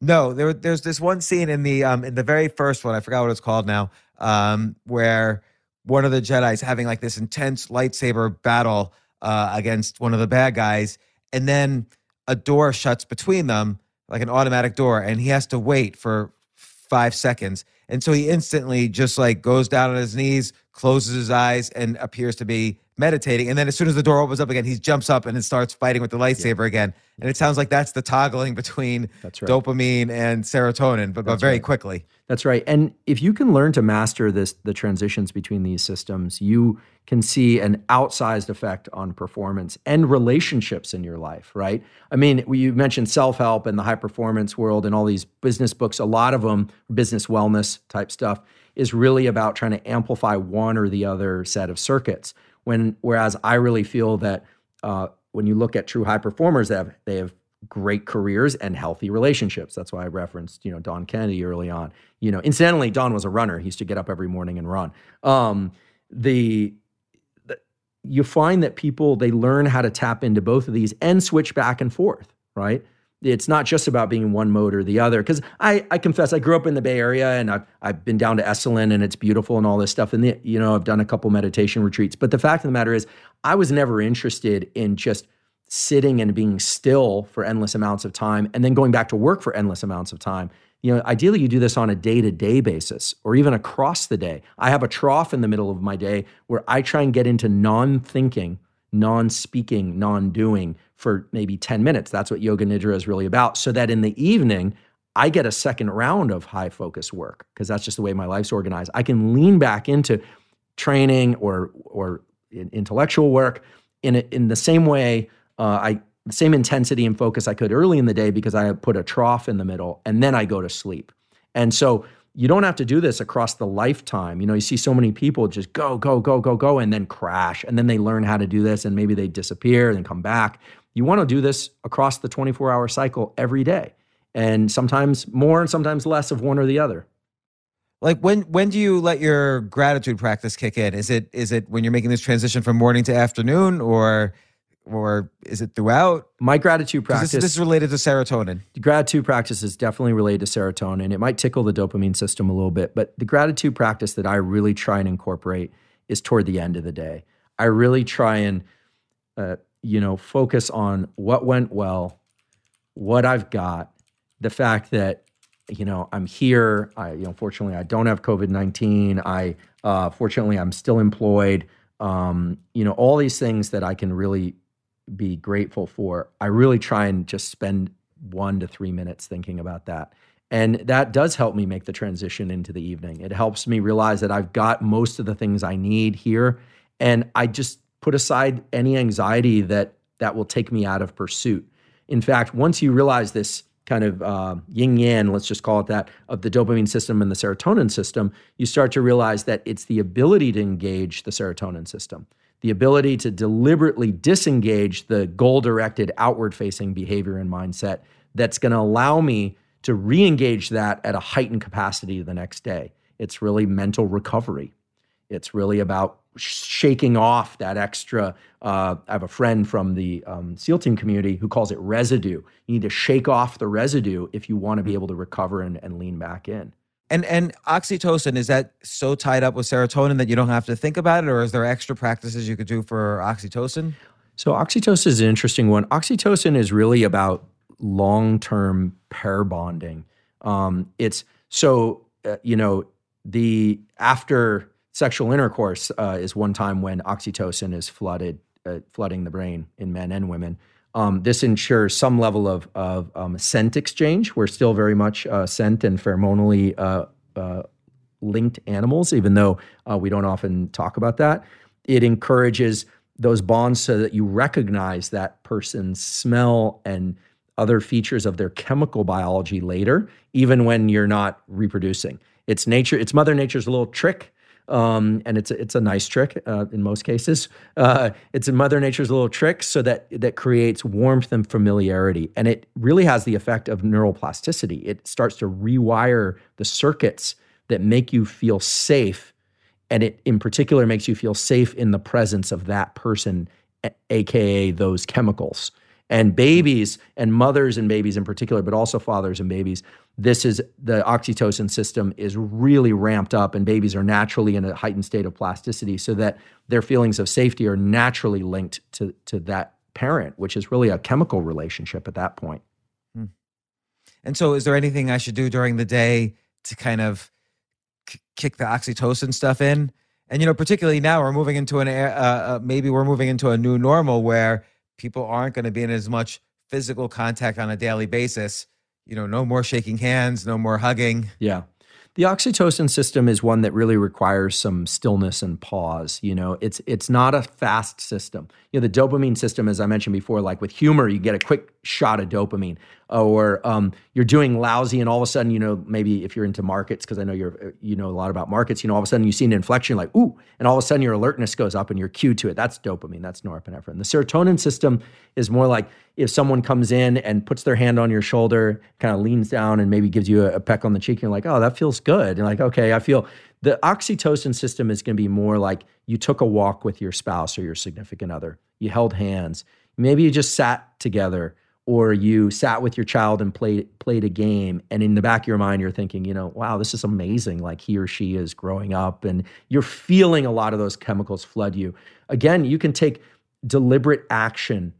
No, there, there's this one scene in the um in the very first one. I forgot what it's called now. Um, where one of the Jedi's having like this intense lightsaber battle uh, against one of the bad guys, and then a door shuts between them, like an automatic door, and he has to wait for five seconds. And so he instantly just like goes down on his knees, closes his eyes, and appears to be meditating. And then as soon as the door opens up again, he jumps up and then starts fighting with the lightsaber yeah. again. And it sounds like that's the toggling between right. dopamine and serotonin, but, but very right. quickly. That's right. And if you can learn to master this, the transitions between these systems, you can see an outsized effect on performance and relationships in your life, right? I mean, you mentioned self help and the high performance world and all these business books, a lot of them, business wellness type stuff, is really about trying to amplify one or the other set of circuits. When whereas I really feel that uh, when you look at true high performers, they have they have great careers and healthy relationships. That's why I referenced you know Don Kennedy early on. You know, incidentally, Don was a runner. He used to get up every morning and run. Um, the, the you find that people they learn how to tap into both of these and switch back and forth, right? It's not just about being one mode or the other. Because I, I confess, I grew up in the Bay Area and I've, I've been down to Esalen and it's beautiful and all this stuff. And, the, you know, I've done a couple meditation retreats. But the fact of the matter is, I was never interested in just sitting and being still for endless amounts of time and then going back to work for endless amounts of time. You know, ideally, you do this on a day to day basis or even across the day. I have a trough in the middle of my day where I try and get into non thinking, non speaking, non doing for maybe 10 minutes. That's what Yoga Nidra is really about. So that in the evening, I get a second round of high focus work because that's just the way my life's organized. I can lean back into training or or intellectual work in a, in the same way uh, I the same intensity and focus I could early in the day because I put a trough in the middle and then I go to sleep. And so you don't have to do this across the lifetime. You know, you see so many people just go, go, go, go, go, and then crash. And then they learn how to do this and maybe they disappear and come back. You want to do this across the 24 hour cycle every day. And sometimes more and sometimes less of one or the other. Like when when do you let your gratitude practice kick in? Is it is it when you're making this transition from morning to afternoon or or is it throughout? My gratitude practice. This, this, is related to serotonin. The gratitude practice is definitely related to serotonin. It might tickle the dopamine system a little bit, but the gratitude practice that I really try and incorporate is toward the end of the day. I really try and uh, you know, focus on what went well, what I've got, the fact that, you know, I'm here. I, you know, fortunately, I don't have COVID 19. I, uh, fortunately, I'm still employed. Um, you know, all these things that I can really be grateful for. I really try and just spend one to three minutes thinking about that. And that does help me make the transition into the evening. It helps me realize that I've got most of the things I need here. And I just put aside any anxiety that that will take me out of pursuit. In fact, once you realize this kind of uh, yin yang, let's just call it that, of the dopamine system and the serotonin system, you start to realize that it's the ability to engage the serotonin system, the ability to deliberately disengage the goal directed, outward facing behavior and mindset that's going to allow me to re engage that at a heightened capacity the next day. It's really mental recovery. It's really about shaking off that extra. Uh, I have a friend from the um, SEAL team community who calls it residue. You need to shake off the residue if you want to be able to recover and, and lean back in. And and oxytocin is that so tied up with serotonin that you don't have to think about it, or is there extra practices you could do for oxytocin? So oxytocin is an interesting one. Oxytocin is really about long-term pair bonding. Um, it's so uh, you know the after sexual intercourse uh, is one time when oxytocin is flooded, uh, flooding the brain in men and women. Um, this ensures some level of, of um, scent exchange. We're still very much uh, scent and pheromonally uh, uh, linked animals, even though uh, we don't often talk about that. It encourages those bonds so that you recognize that person's smell and other features of their chemical biology later, even when you're not reproducing. It's nature, it's Mother Nature's little trick um, and it's a, it's a nice trick uh, in most cases. Uh, it's a Mother Nature's little trick, so that that creates warmth and familiarity, and it really has the effect of neuroplasticity. It starts to rewire the circuits that make you feel safe, and it in particular makes you feel safe in the presence of that person, aka those chemicals. And babies and mothers and babies in particular, but also fathers and babies, this is the oxytocin system is really ramped up, and babies are naturally in a heightened state of plasticity so that their feelings of safety are naturally linked to, to that parent, which is really a chemical relationship at that point. Hmm. And so, is there anything I should do during the day to kind of kick the oxytocin stuff in? And you know, particularly now, we're moving into an uh, uh, maybe we're moving into a new normal where people aren't going to be in as much physical contact on a daily basis. You know, no more shaking hands, no more hugging. Yeah. The oxytocin system is one that really requires some stillness and pause. You know, it's it's not a fast system. You know, the dopamine system, as I mentioned before, like with humor, you get a quick shot of dopamine or um, you're doing lousy and all of a sudden you know maybe if you're into markets because i know you're you know a lot about markets you know all of a sudden you see an inflection like ooh and all of a sudden your alertness goes up and you're cued to it. That's dopamine. That's norepinephrine. The serotonin system is more like if someone comes in and puts their hand on your shoulder kind of leans down and maybe gives you a, a peck on the cheek you're like oh that feels good. And like okay i feel the oxytocin system is going to be more like you took a walk with your spouse or your significant other. You held hands. Maybe you just sat together or you sat with your child and played played a game and in the back of your mind you're thinking you know wow this is amazing like he or she is growing up and you're feeling a lot of those chemicals flood you. Again you can take deliberate action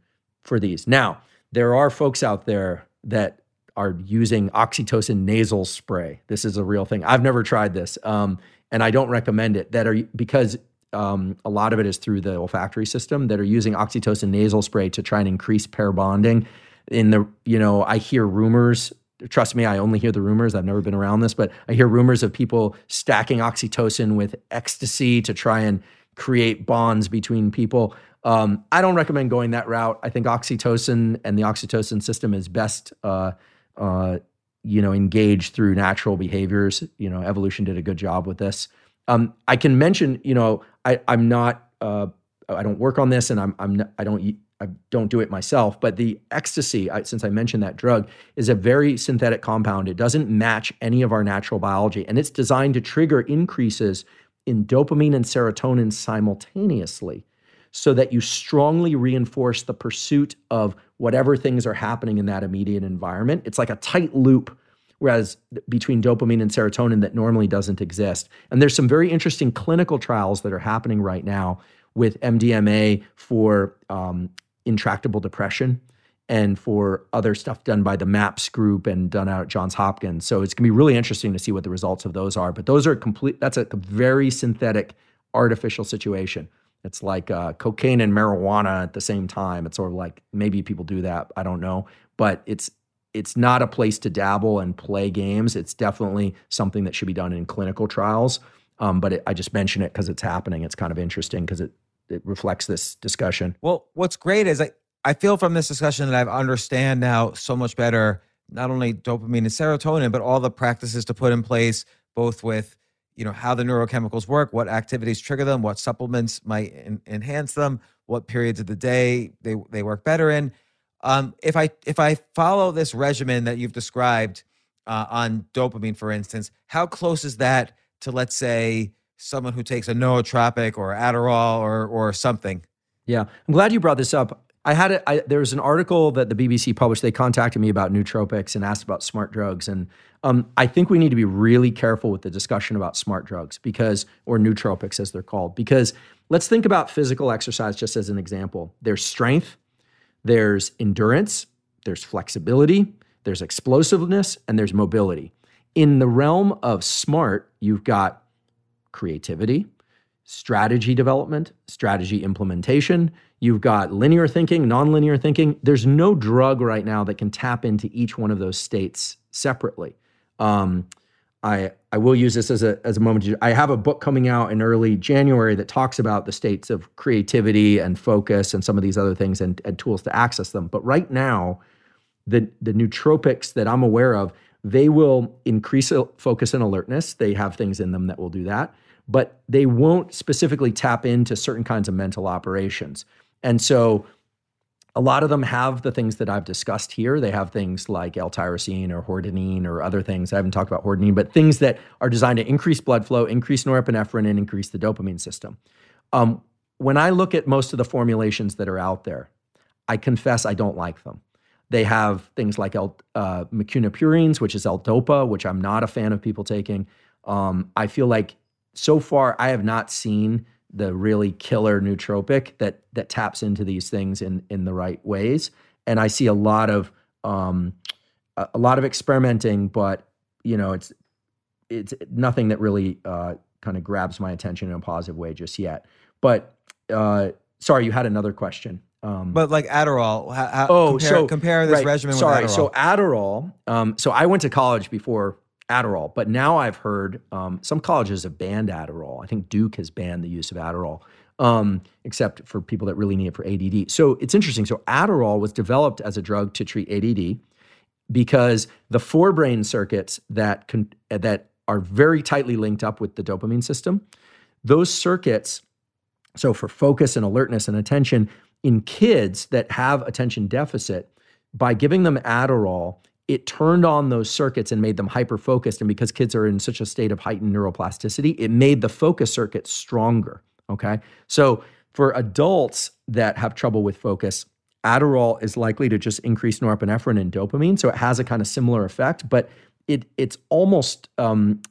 for these. Now there are folks out there that are using oxytocin nasal spray. This is a real thing. I've never tried this um, and i don't recommend it that are because um, a lot of it is through the olfactory system that are using oxytocin nasal spray to try and increase pair bonding in the you know i hear rumors trust me i only hear the rumors i've never been around this but i hear rumors of people stacking oxytocin with ecstasy to try and create bonds between people. Um, i don't recommend going that route. I think oxytocin and the oxytocin system is best uh, uh, you know engaged through natural behaviors. You know evolution did a good job with this. Um, i can mention you know I, i'm not uh, i don't work on this and i'm, I'm i don't I don't do it myself, but the ecstasy, I, since I mentioned that drug, is a very synthetic compound. It doesn't match any of our natural biology, and it's designed to trigger increases in dopamine and serotonin simultaneously so that you strongly reinforce the pursuit of whatever things are happening in that immediate environment. It's like a tight loop whereas between dopamine and serotonin that normally doesn't exist. And there's some very interesting clinical trials that are happening right now with MDMA for um, intractable depression and for other stuff done by the MAPS group and done out at Johns Hopkins. So it's going to be really interesting to see what the results of those are. But those are complete, that's a very synthetic, artificial situation. It's like uh, cocaine and marijuana at the same time. It's sort of like maybe people do that. I don't know. But it's, it's not a place to dabble and play games. It's definitely something that should be done in clinical trials. Um, but it, I just mention it because it's happening. It's kind of interesting because it it reflects this discussion. Well, what's great is I, I feel from this discussion that I understand now so much better not only dopamine and serotonin, but all the practices to put in place, both with you know how the neurochemicals work, what activities trigger them, what supplements might en- enhance them, what periods of the day they they work better in. Um, if I if I follow this regimen that you've described uh, on dopamine, for instance, how close is that to let's say someone who takes a nootropic or Adderall or or something? Yeah, I'm glad you brought this up. I had it. There was an article that the BBC published. They contacted me about nootropics and asked about smart drugs, and um, I think we need to be really careful with the discussion about smart drugs because, or nootropics as they're called, because let's think about physical exercise just as an example. There's strength, there's endurance, there's flexibility, there's explosiveness, and there's mobility. In the realm of smart, you've got creativity, strategy development, strategy implementation. You've got linear thinking, nonlinear thinking. There's no drug right now that can tap into each one of those states separately. Um, I I will use this as a as a moment. To, I have a book coming out in early January that talks about the states of creativity and focus and some of these other things and, and tools to access them. But right now, the the nootropics that I'm aware of, they will increase focus and alertness. They have things in them that will do that, but they won't specifically tap into certain kinds of mental operations. And so a lot of them have the things that I've discussed here. They have things like L-tyrosine or hordenine or other things. I haven't talked about hordenine, but things that are designed to increase blood flow, increase norepinephrine, and increase the dopamine system. Um, when I look at most of the formulations that are out there, I confess I don't like them. They have things like L, uh, which is L-Dopa, which I'm not a fan of people taking. Um, I feel like so far I have not seen the really killer nootropic that that taps into these things in in the right ways. And I see a lot of um, a lot of experimenting, but you know, it's it's nothing that really uh, kind of grabs my attention in a positive way just yet. But uh, sorry, you had another question. Um, but like Adderall, how, oh, compare, so compare this right, regimen. Sorry, with Adderall. so Adderall. Um, so I went to college before Adderall. But now I've heard um, some colleges have banned Adderall. I think Duke has banned the use of Adderall, um, except for people that really need it for ADD. So it's interesting. So Adderall was developed as a drug to treat ADD because the forebrain circuits that con- that are very tightly linked up with the dopamine system, those circuits. So for focus and alertness and attention in kids that have attention deficit, by giving them Adderall, it turned on those circuits and made them hyper focused. And because kids are in such a state of heightened neuroplasticity, it made the focus circuit stronger. Okay. So for adults that have trouble with focus, Adderall is likely to just increase norepinephrine and dopamine. So it has a kind of similar effect, but it it's almost um,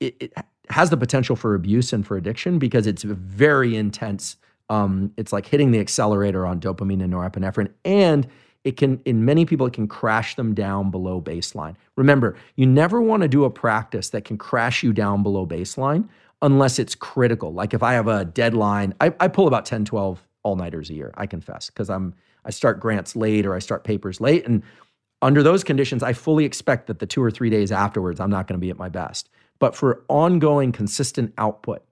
it, it has the potential for abuse and for addiction because it's very intense. Um, it's like hitting the accelerator on dopamine and norepinephrine, and it can in many people it can crash them down below baseline. Remember you never want to do a practice that can crash you down below baseline unless it's critical. Like if i have a deadline i, I pull about 10 12 all-nighters a year i confess because i'm i start grants late or i start papers late and under those conditions i fully expect that the two or three days afterwards i'm not going to be at my best. But for ongoing consistent output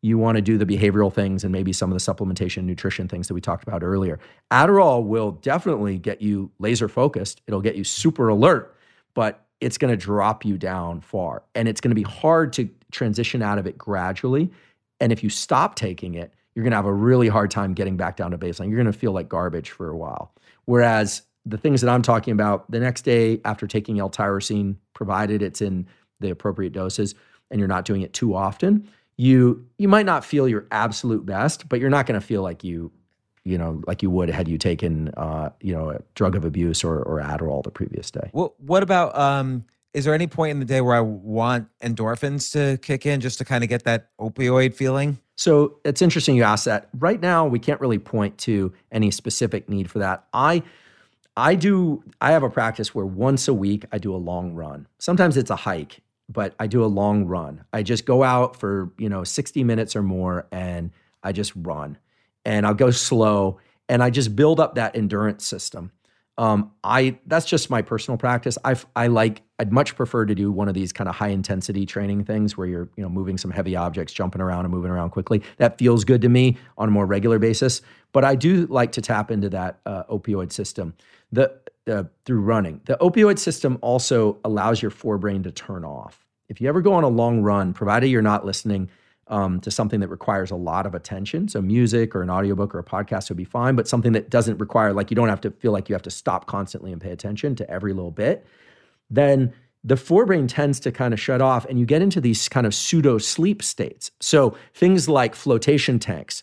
you want to do the behavioral things and maybe some of the supplementation nutrition things that we talked about earlier. Adderall will definitely get you laser focused. It'll get you super alert, but it's going to drop you down far. And it's going to be hard to transition out of it gradually. And if you stop taking it, you're going to have a really hard time getting back down to baseline. You're going to feel like garbage for a while. Whereas the things that I'm talking about the next day after taking L-tyrosine, provided it's in the appropriate doses and you're not doing it too often, you you might not feel your absolute best, but you're not going to feel like you you know like you would had you taken uh, you know a drug of abuse or or Adderall the previous day. Well, what about um? Is there any point in the day where I want endorphins to kick in just to kind of get that opioid feeling? So it's interesting you ask that. Right now, we can't really point to any specific need for that. I I do I have a practice where once a week I do a long run. Sometimes it's a hike but I do a long run. I just go out for, you know, 60 minutes or more and I just run. And I'll go slow and I just build up that endurance system. Um, I that's just my personal practice. I I like I'd much prefer to do one of these kind of high intensity training things where you're, you know, moving some heavy objects, jumping around and moving around quickly. That feels good to me on a more regular basis. But I do like to tap into that uh, opioid system the, uh, through running. The opioid system also allows your forebrain to turn off. If you ever go on a long run, provided you're not listening um, to something that requires a lot of attention. So music or an audiobook or a podcast would be fine, but something that doesn't require like you don't have to feel like you have to stop constantly and pay attention to every little bit. Then the forebrain tends to kind of shut off and you get into these kind of pseudo sleep states. So things like flotation tanks,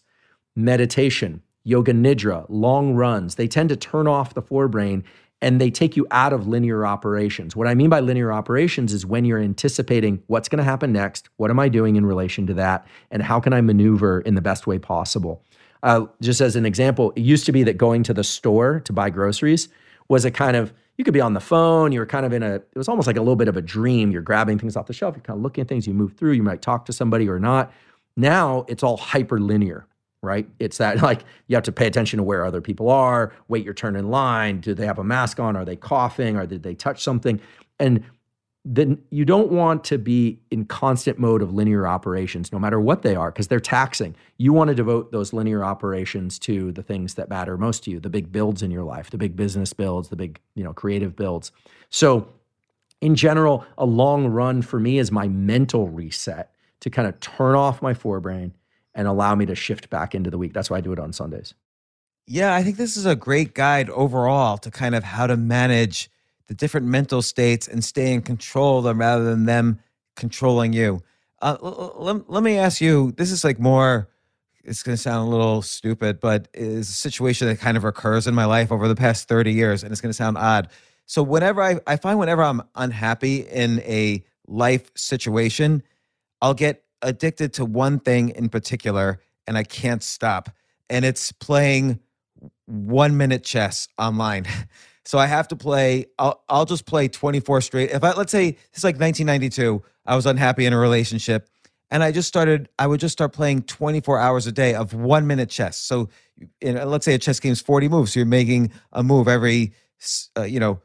meditation, yoga nidra, long runs, they tend to turn off the forebrain and they take you out of linear operations. What I mean by linear operations is when you're anticipating what's going to happen next, what am I doing in relation to that, and how can I maneuver in the best way possible. Uh, just as an example, it used to be that going to the store to buy groceries was a kind of you could be on the phone, you were kind of in a, it was almost like a little bit of a dream. You're grabbing things off the shelf, you're kind of looking at things, you move through, you might talk to somebody or not. Now it's all hyper linear right? It's that like you have to pay attention to where other people are, wait your turn in line. Do they have a mask on? Are they coughing? Or did they touch something? And then you don't want to be in constant mode of linear operations, no matter what they are, because they're taxing. You want to devote those linear operations to the things that matter most to you, the big builds in your life, the big business builds, the big, you know, creative builds. So in general, a long run for me is my mental reset to kind of turn off my forebrain and allow me to shift back into the week. That's why I do it on Sundays. Yeah, I think this is a great guide overall to kind of how to manage the different mental states and stay in control of them rather than them controlling you. Uh, let, let me ask you this is like more, it's going to sound a little stupid, but is a situation that kind of occurs in my life over the past 30 years, and it's going to sound odd. So, whenever I, I find whenever I'm unhappy in a life situation, I'll get addicted to one thing in particular and I can't stop. And it's playing one minute chess online. So I have to play, I'll, I'll just play 24 straight. If I, let's say it's like 1992, I was unhappy in a relationship and I just started, I would just start playing 24 hours a day of one minute chess. So in, let's say a chess game is 40 moves. So you're making a move every, uh, you know,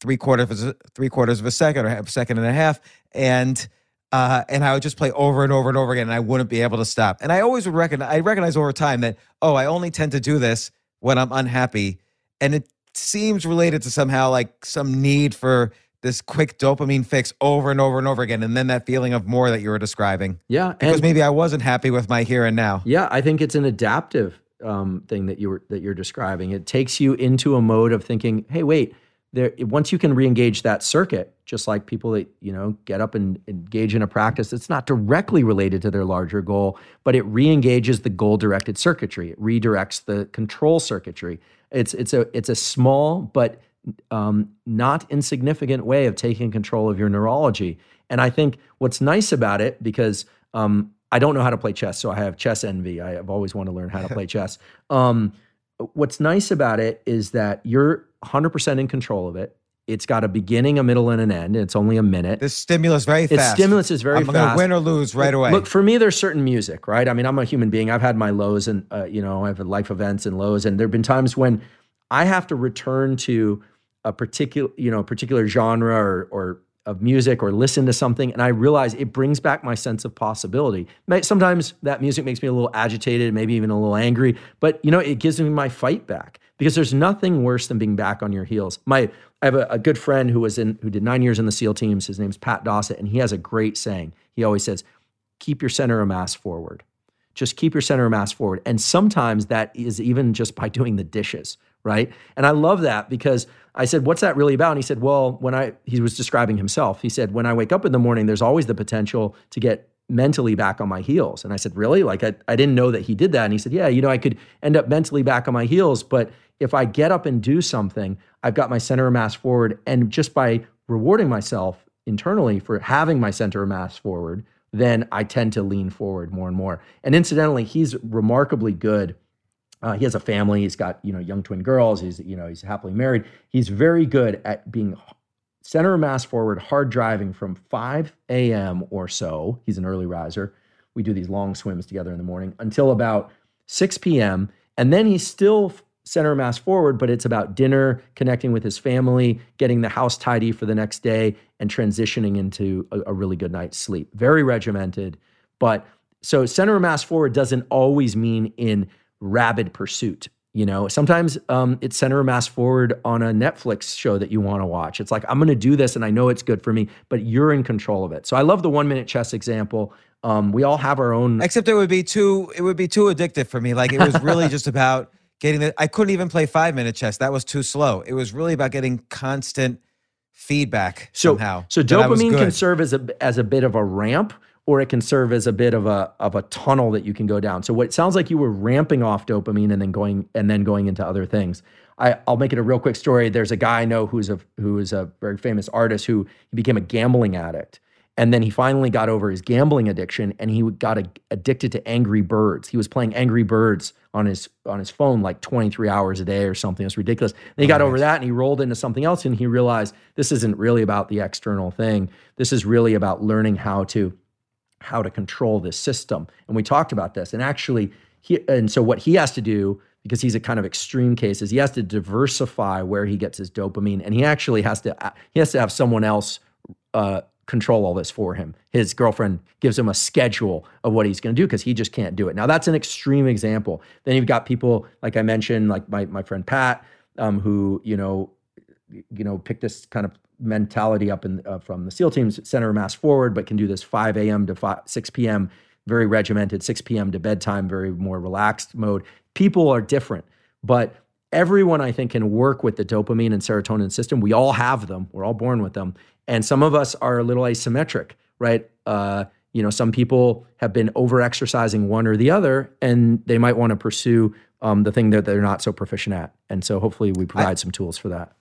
three quarters, three quarters of a second or a second and a half. And uh, and I would just play over and over and over again, and I wouldn't be able to stop. And I always would recognize, I recognize over time that oh, I only tend to do this when I'm unhappy, and it seems related to somehow like some need for this quick dopamine fix over and over and over again, and then that feeling of more that you were describing. Yeah, because maybe I wasn't happy with my here and now. Yeah, I think it's an adaptive um, thing that you were that you're describing. It takes you into a mode of thinking, hey, wait there once you can re-engage that circuit just like people that you know get up and engage in a practice that's not directly related to their larger goal but it re-engages the goal directed circuitry. It redirects the control circuitry. It's it's a it's a small but um, not insignificant way of taking control of your neurology. And i think what's nice about it because um, i don't know how to play chess so i have chess envy. I have always wanted to learn how to play chess. Um, what's nice about it is that you're 100% in control of it. It's got a beginning, a middle, and an end. It's only a minute. The stimulus very fast. Its stimulus is very I'm fast. I'm going to win or lose right away. Look, for me, there's certain music, right? I mean, I'm a human being. I've had my lows and, uh, you know, I have had life events and lows. And there have been times when I have to return to a particular, you know, particular genre or, or of music or listen to something and I realize it brings back my sense of possibility. Sometimes that music makes me a little agitated, maybe even a little angry, but you know, it gives me my fight back because there's nothing worse than being back on your heels. My I have a, a good friend who was in who did 9 years in the SEAL teams. His name's Pat Dossett and he has a great saying. He always says, "Keep your center of mass forward." Just keep your center of mass forward. And sometimes that is even just by doing the dishes, right? And I love that because I said, What's that really about? And he said, Well, when I, he was describing himself, he said, When I wake up in the morning, there's always the potential to get mentally back on my heels. And I said, Really? Like, I, I didn't know that he did that. And he said, Yeah, you know, I could end up mentally back on my heels. But if I get up and do something, I've got my center of mass forward. And just by rewarding myself internally for having my center of mass forward, then I tend to lean forward more and more. And incidentally, he's remarkably good uh, he has a family. He's got you know young twin girls. He's you know he's happily married. He's very good at being center mass forward, hard driving from 5 a.m. or so. He's an early riser. We do these long swims together in the morning until about 6 p.m. And then he's still center mass forward, but it's about dinner, connecting with his family, getting the house tidy for the next day. and transitioning into a, a really good night's sleep. Very regimented, but so center mass forward doesn't always mean in rabid pursuit. You know, sometimes um, it's center mass forward on a Netflix show that you want to watch. It's like, I'm going to do this and I know it's good for me, but you're in control of it. So I love the one minute chess example. Um, we all have our own. Except it would be too, it would be too addictive for me. Like it was really just about getting the, I couldn't even play five minute chess. That was too slow. It was really about getting constant feedback so, somehow. So dopamine can serve as a, as a bit of a ramp or it can serve as a bit of a of a tunnel that you can go down. So what it sounds like you were ramping off dopamine and then going and then going into other things. I, will make it a real quick story. There's a guy I know who's a who is a very famous artist who he became a gambling addict, and then he finally got over his gambling addiction and he got a, addicted to Angry Birds. He was playing Angry Birds on his on his phone like 23 hours a day or something. It's ridiculous. Then he got over that and he rolled into something else and he realized this isn't really about the external thing. This is really about learning how to how to control this system. And we talked about this. And actually, he, and so what he has to do, because he's a kind of extreme case, is he has to diversify where he gets his dopamine. And he actually has to he has to have someone else uh, control all this for him. His girlfriend gives him a schedule of what he's going to do because he just can't do it. Now that's an extreme example. Then you've got people like I mentioned, like my my friend Pat, um, who you know, you know, picked this kind of mentality up in uh, from the SEAL teams, center mass forward, but can do this 5 a.m. to 5, 6 p.m. very regimented, 6 p.m. to bedtime, very more relaxed mode. People are different, but everyone I think can work with the dopamine and serotonin system. We all have them. We're all born with them, and some of us are a little asymmetric, right? Uh, you know, some people have been over exercising one or the other, and they might want to pursue um, the thing that they're not so proficient at. And so, hopefully, we provide I, some tools for that.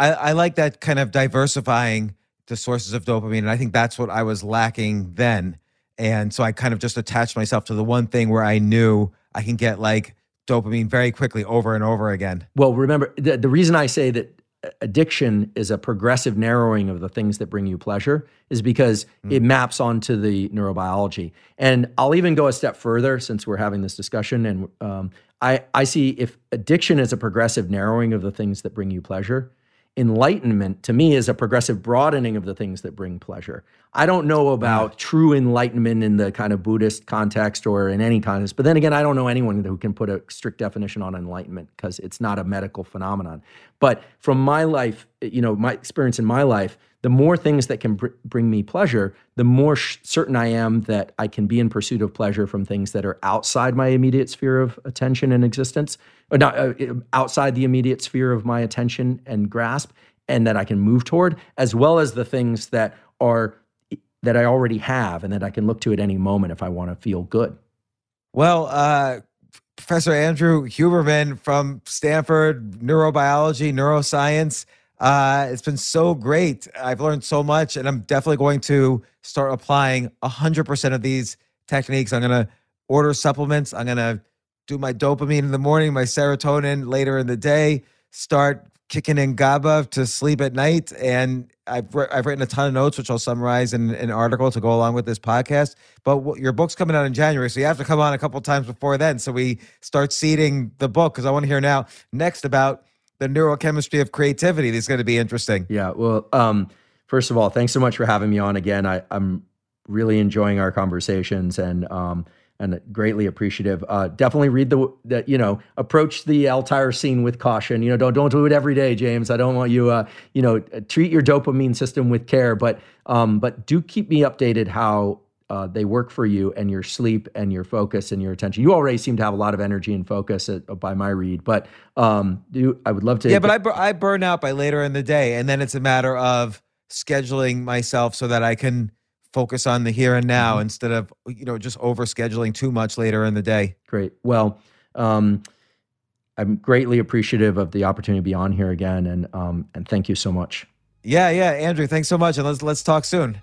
I, I like that kind of diversifying the sources of dopamine. And I think that's what I was lacking then. And so I kind of just attached myself to the one thing where I knew I can get like dopamine very quickly over and over again. Well, remember, the, the reason I say that addiction is a progressive narrowing of the things that bring you pleasure is because mm. it maps onto the neurobiology. And I'll even go a step further since we're having this discussion. And um, I, I see if addiction is a progressive narrowing of the things that bring you pleasure, enlightenment to me is a progressive broadening of the things that bring pleasure. I don't know about true enlightenment in the kind of Buddhist context or in any context, but then again, I don't know anyone who can put a strict definition on enlightenment because it's not a medical phenomenon. But from my life, you know, my experience in my life, the more things that can br- bring me pleasure, the more sh- certain I am that I can be in pursuit of pleasure from things that are outside my immediate sphere of attention and existence, or not uh, outside the immediate sphere of my attention and grasp, and that I can move toward, as well as the things that are that I already have and that I can look to at any moment if I want to feel good. Well, uh, Professor Andrew Huberman from Stanford, neurobiology, neuroscience. Uh, it's been so great. I've learned so much, and I'm definitely going to start applying 100% of these techniques. I'm going to order supplements. I'm going to do my dopamine in the morning, my serotonin later in the day, start kicking in GABA to sleep at night. And I've, I've written a ton of notes, which I'll summarize in, in an article to go along with this podcast. But your book's coming out in January, so you have to come on a couple times before then. So we start seeding the book because I want to hear now next about the neurochemistry of creativity. This is going to be interesting. Yeah. Well, um, first of all, thanks so much for having me on again. I, am really enjoying our conversations and um, and greatly appreciative. Uh, definitely read the that you know approach the L-tyrosine with caution. You know, don't don't do it every day, James. I don't want you uh, you know treat your dopamine system with care, but um, but do keep me updated how uh, they work for you and your sleep and your focus and your attention. You already seem to have a lot of energy and focus at, by my read, but um, do, I would love to. Yeah, but I, I burn out by later in the day, and then it's a matter of scheduling myself so that I can focus on the here and now mm-hmm. instead of you know just over scheduling too much later in the day. Great. Well. Um, I'm greatly appreciative of the opportunity to be on here again, and um, and thank you so much. Yeah, yeah, Andrew, thanks so much, and let's let's talk soon.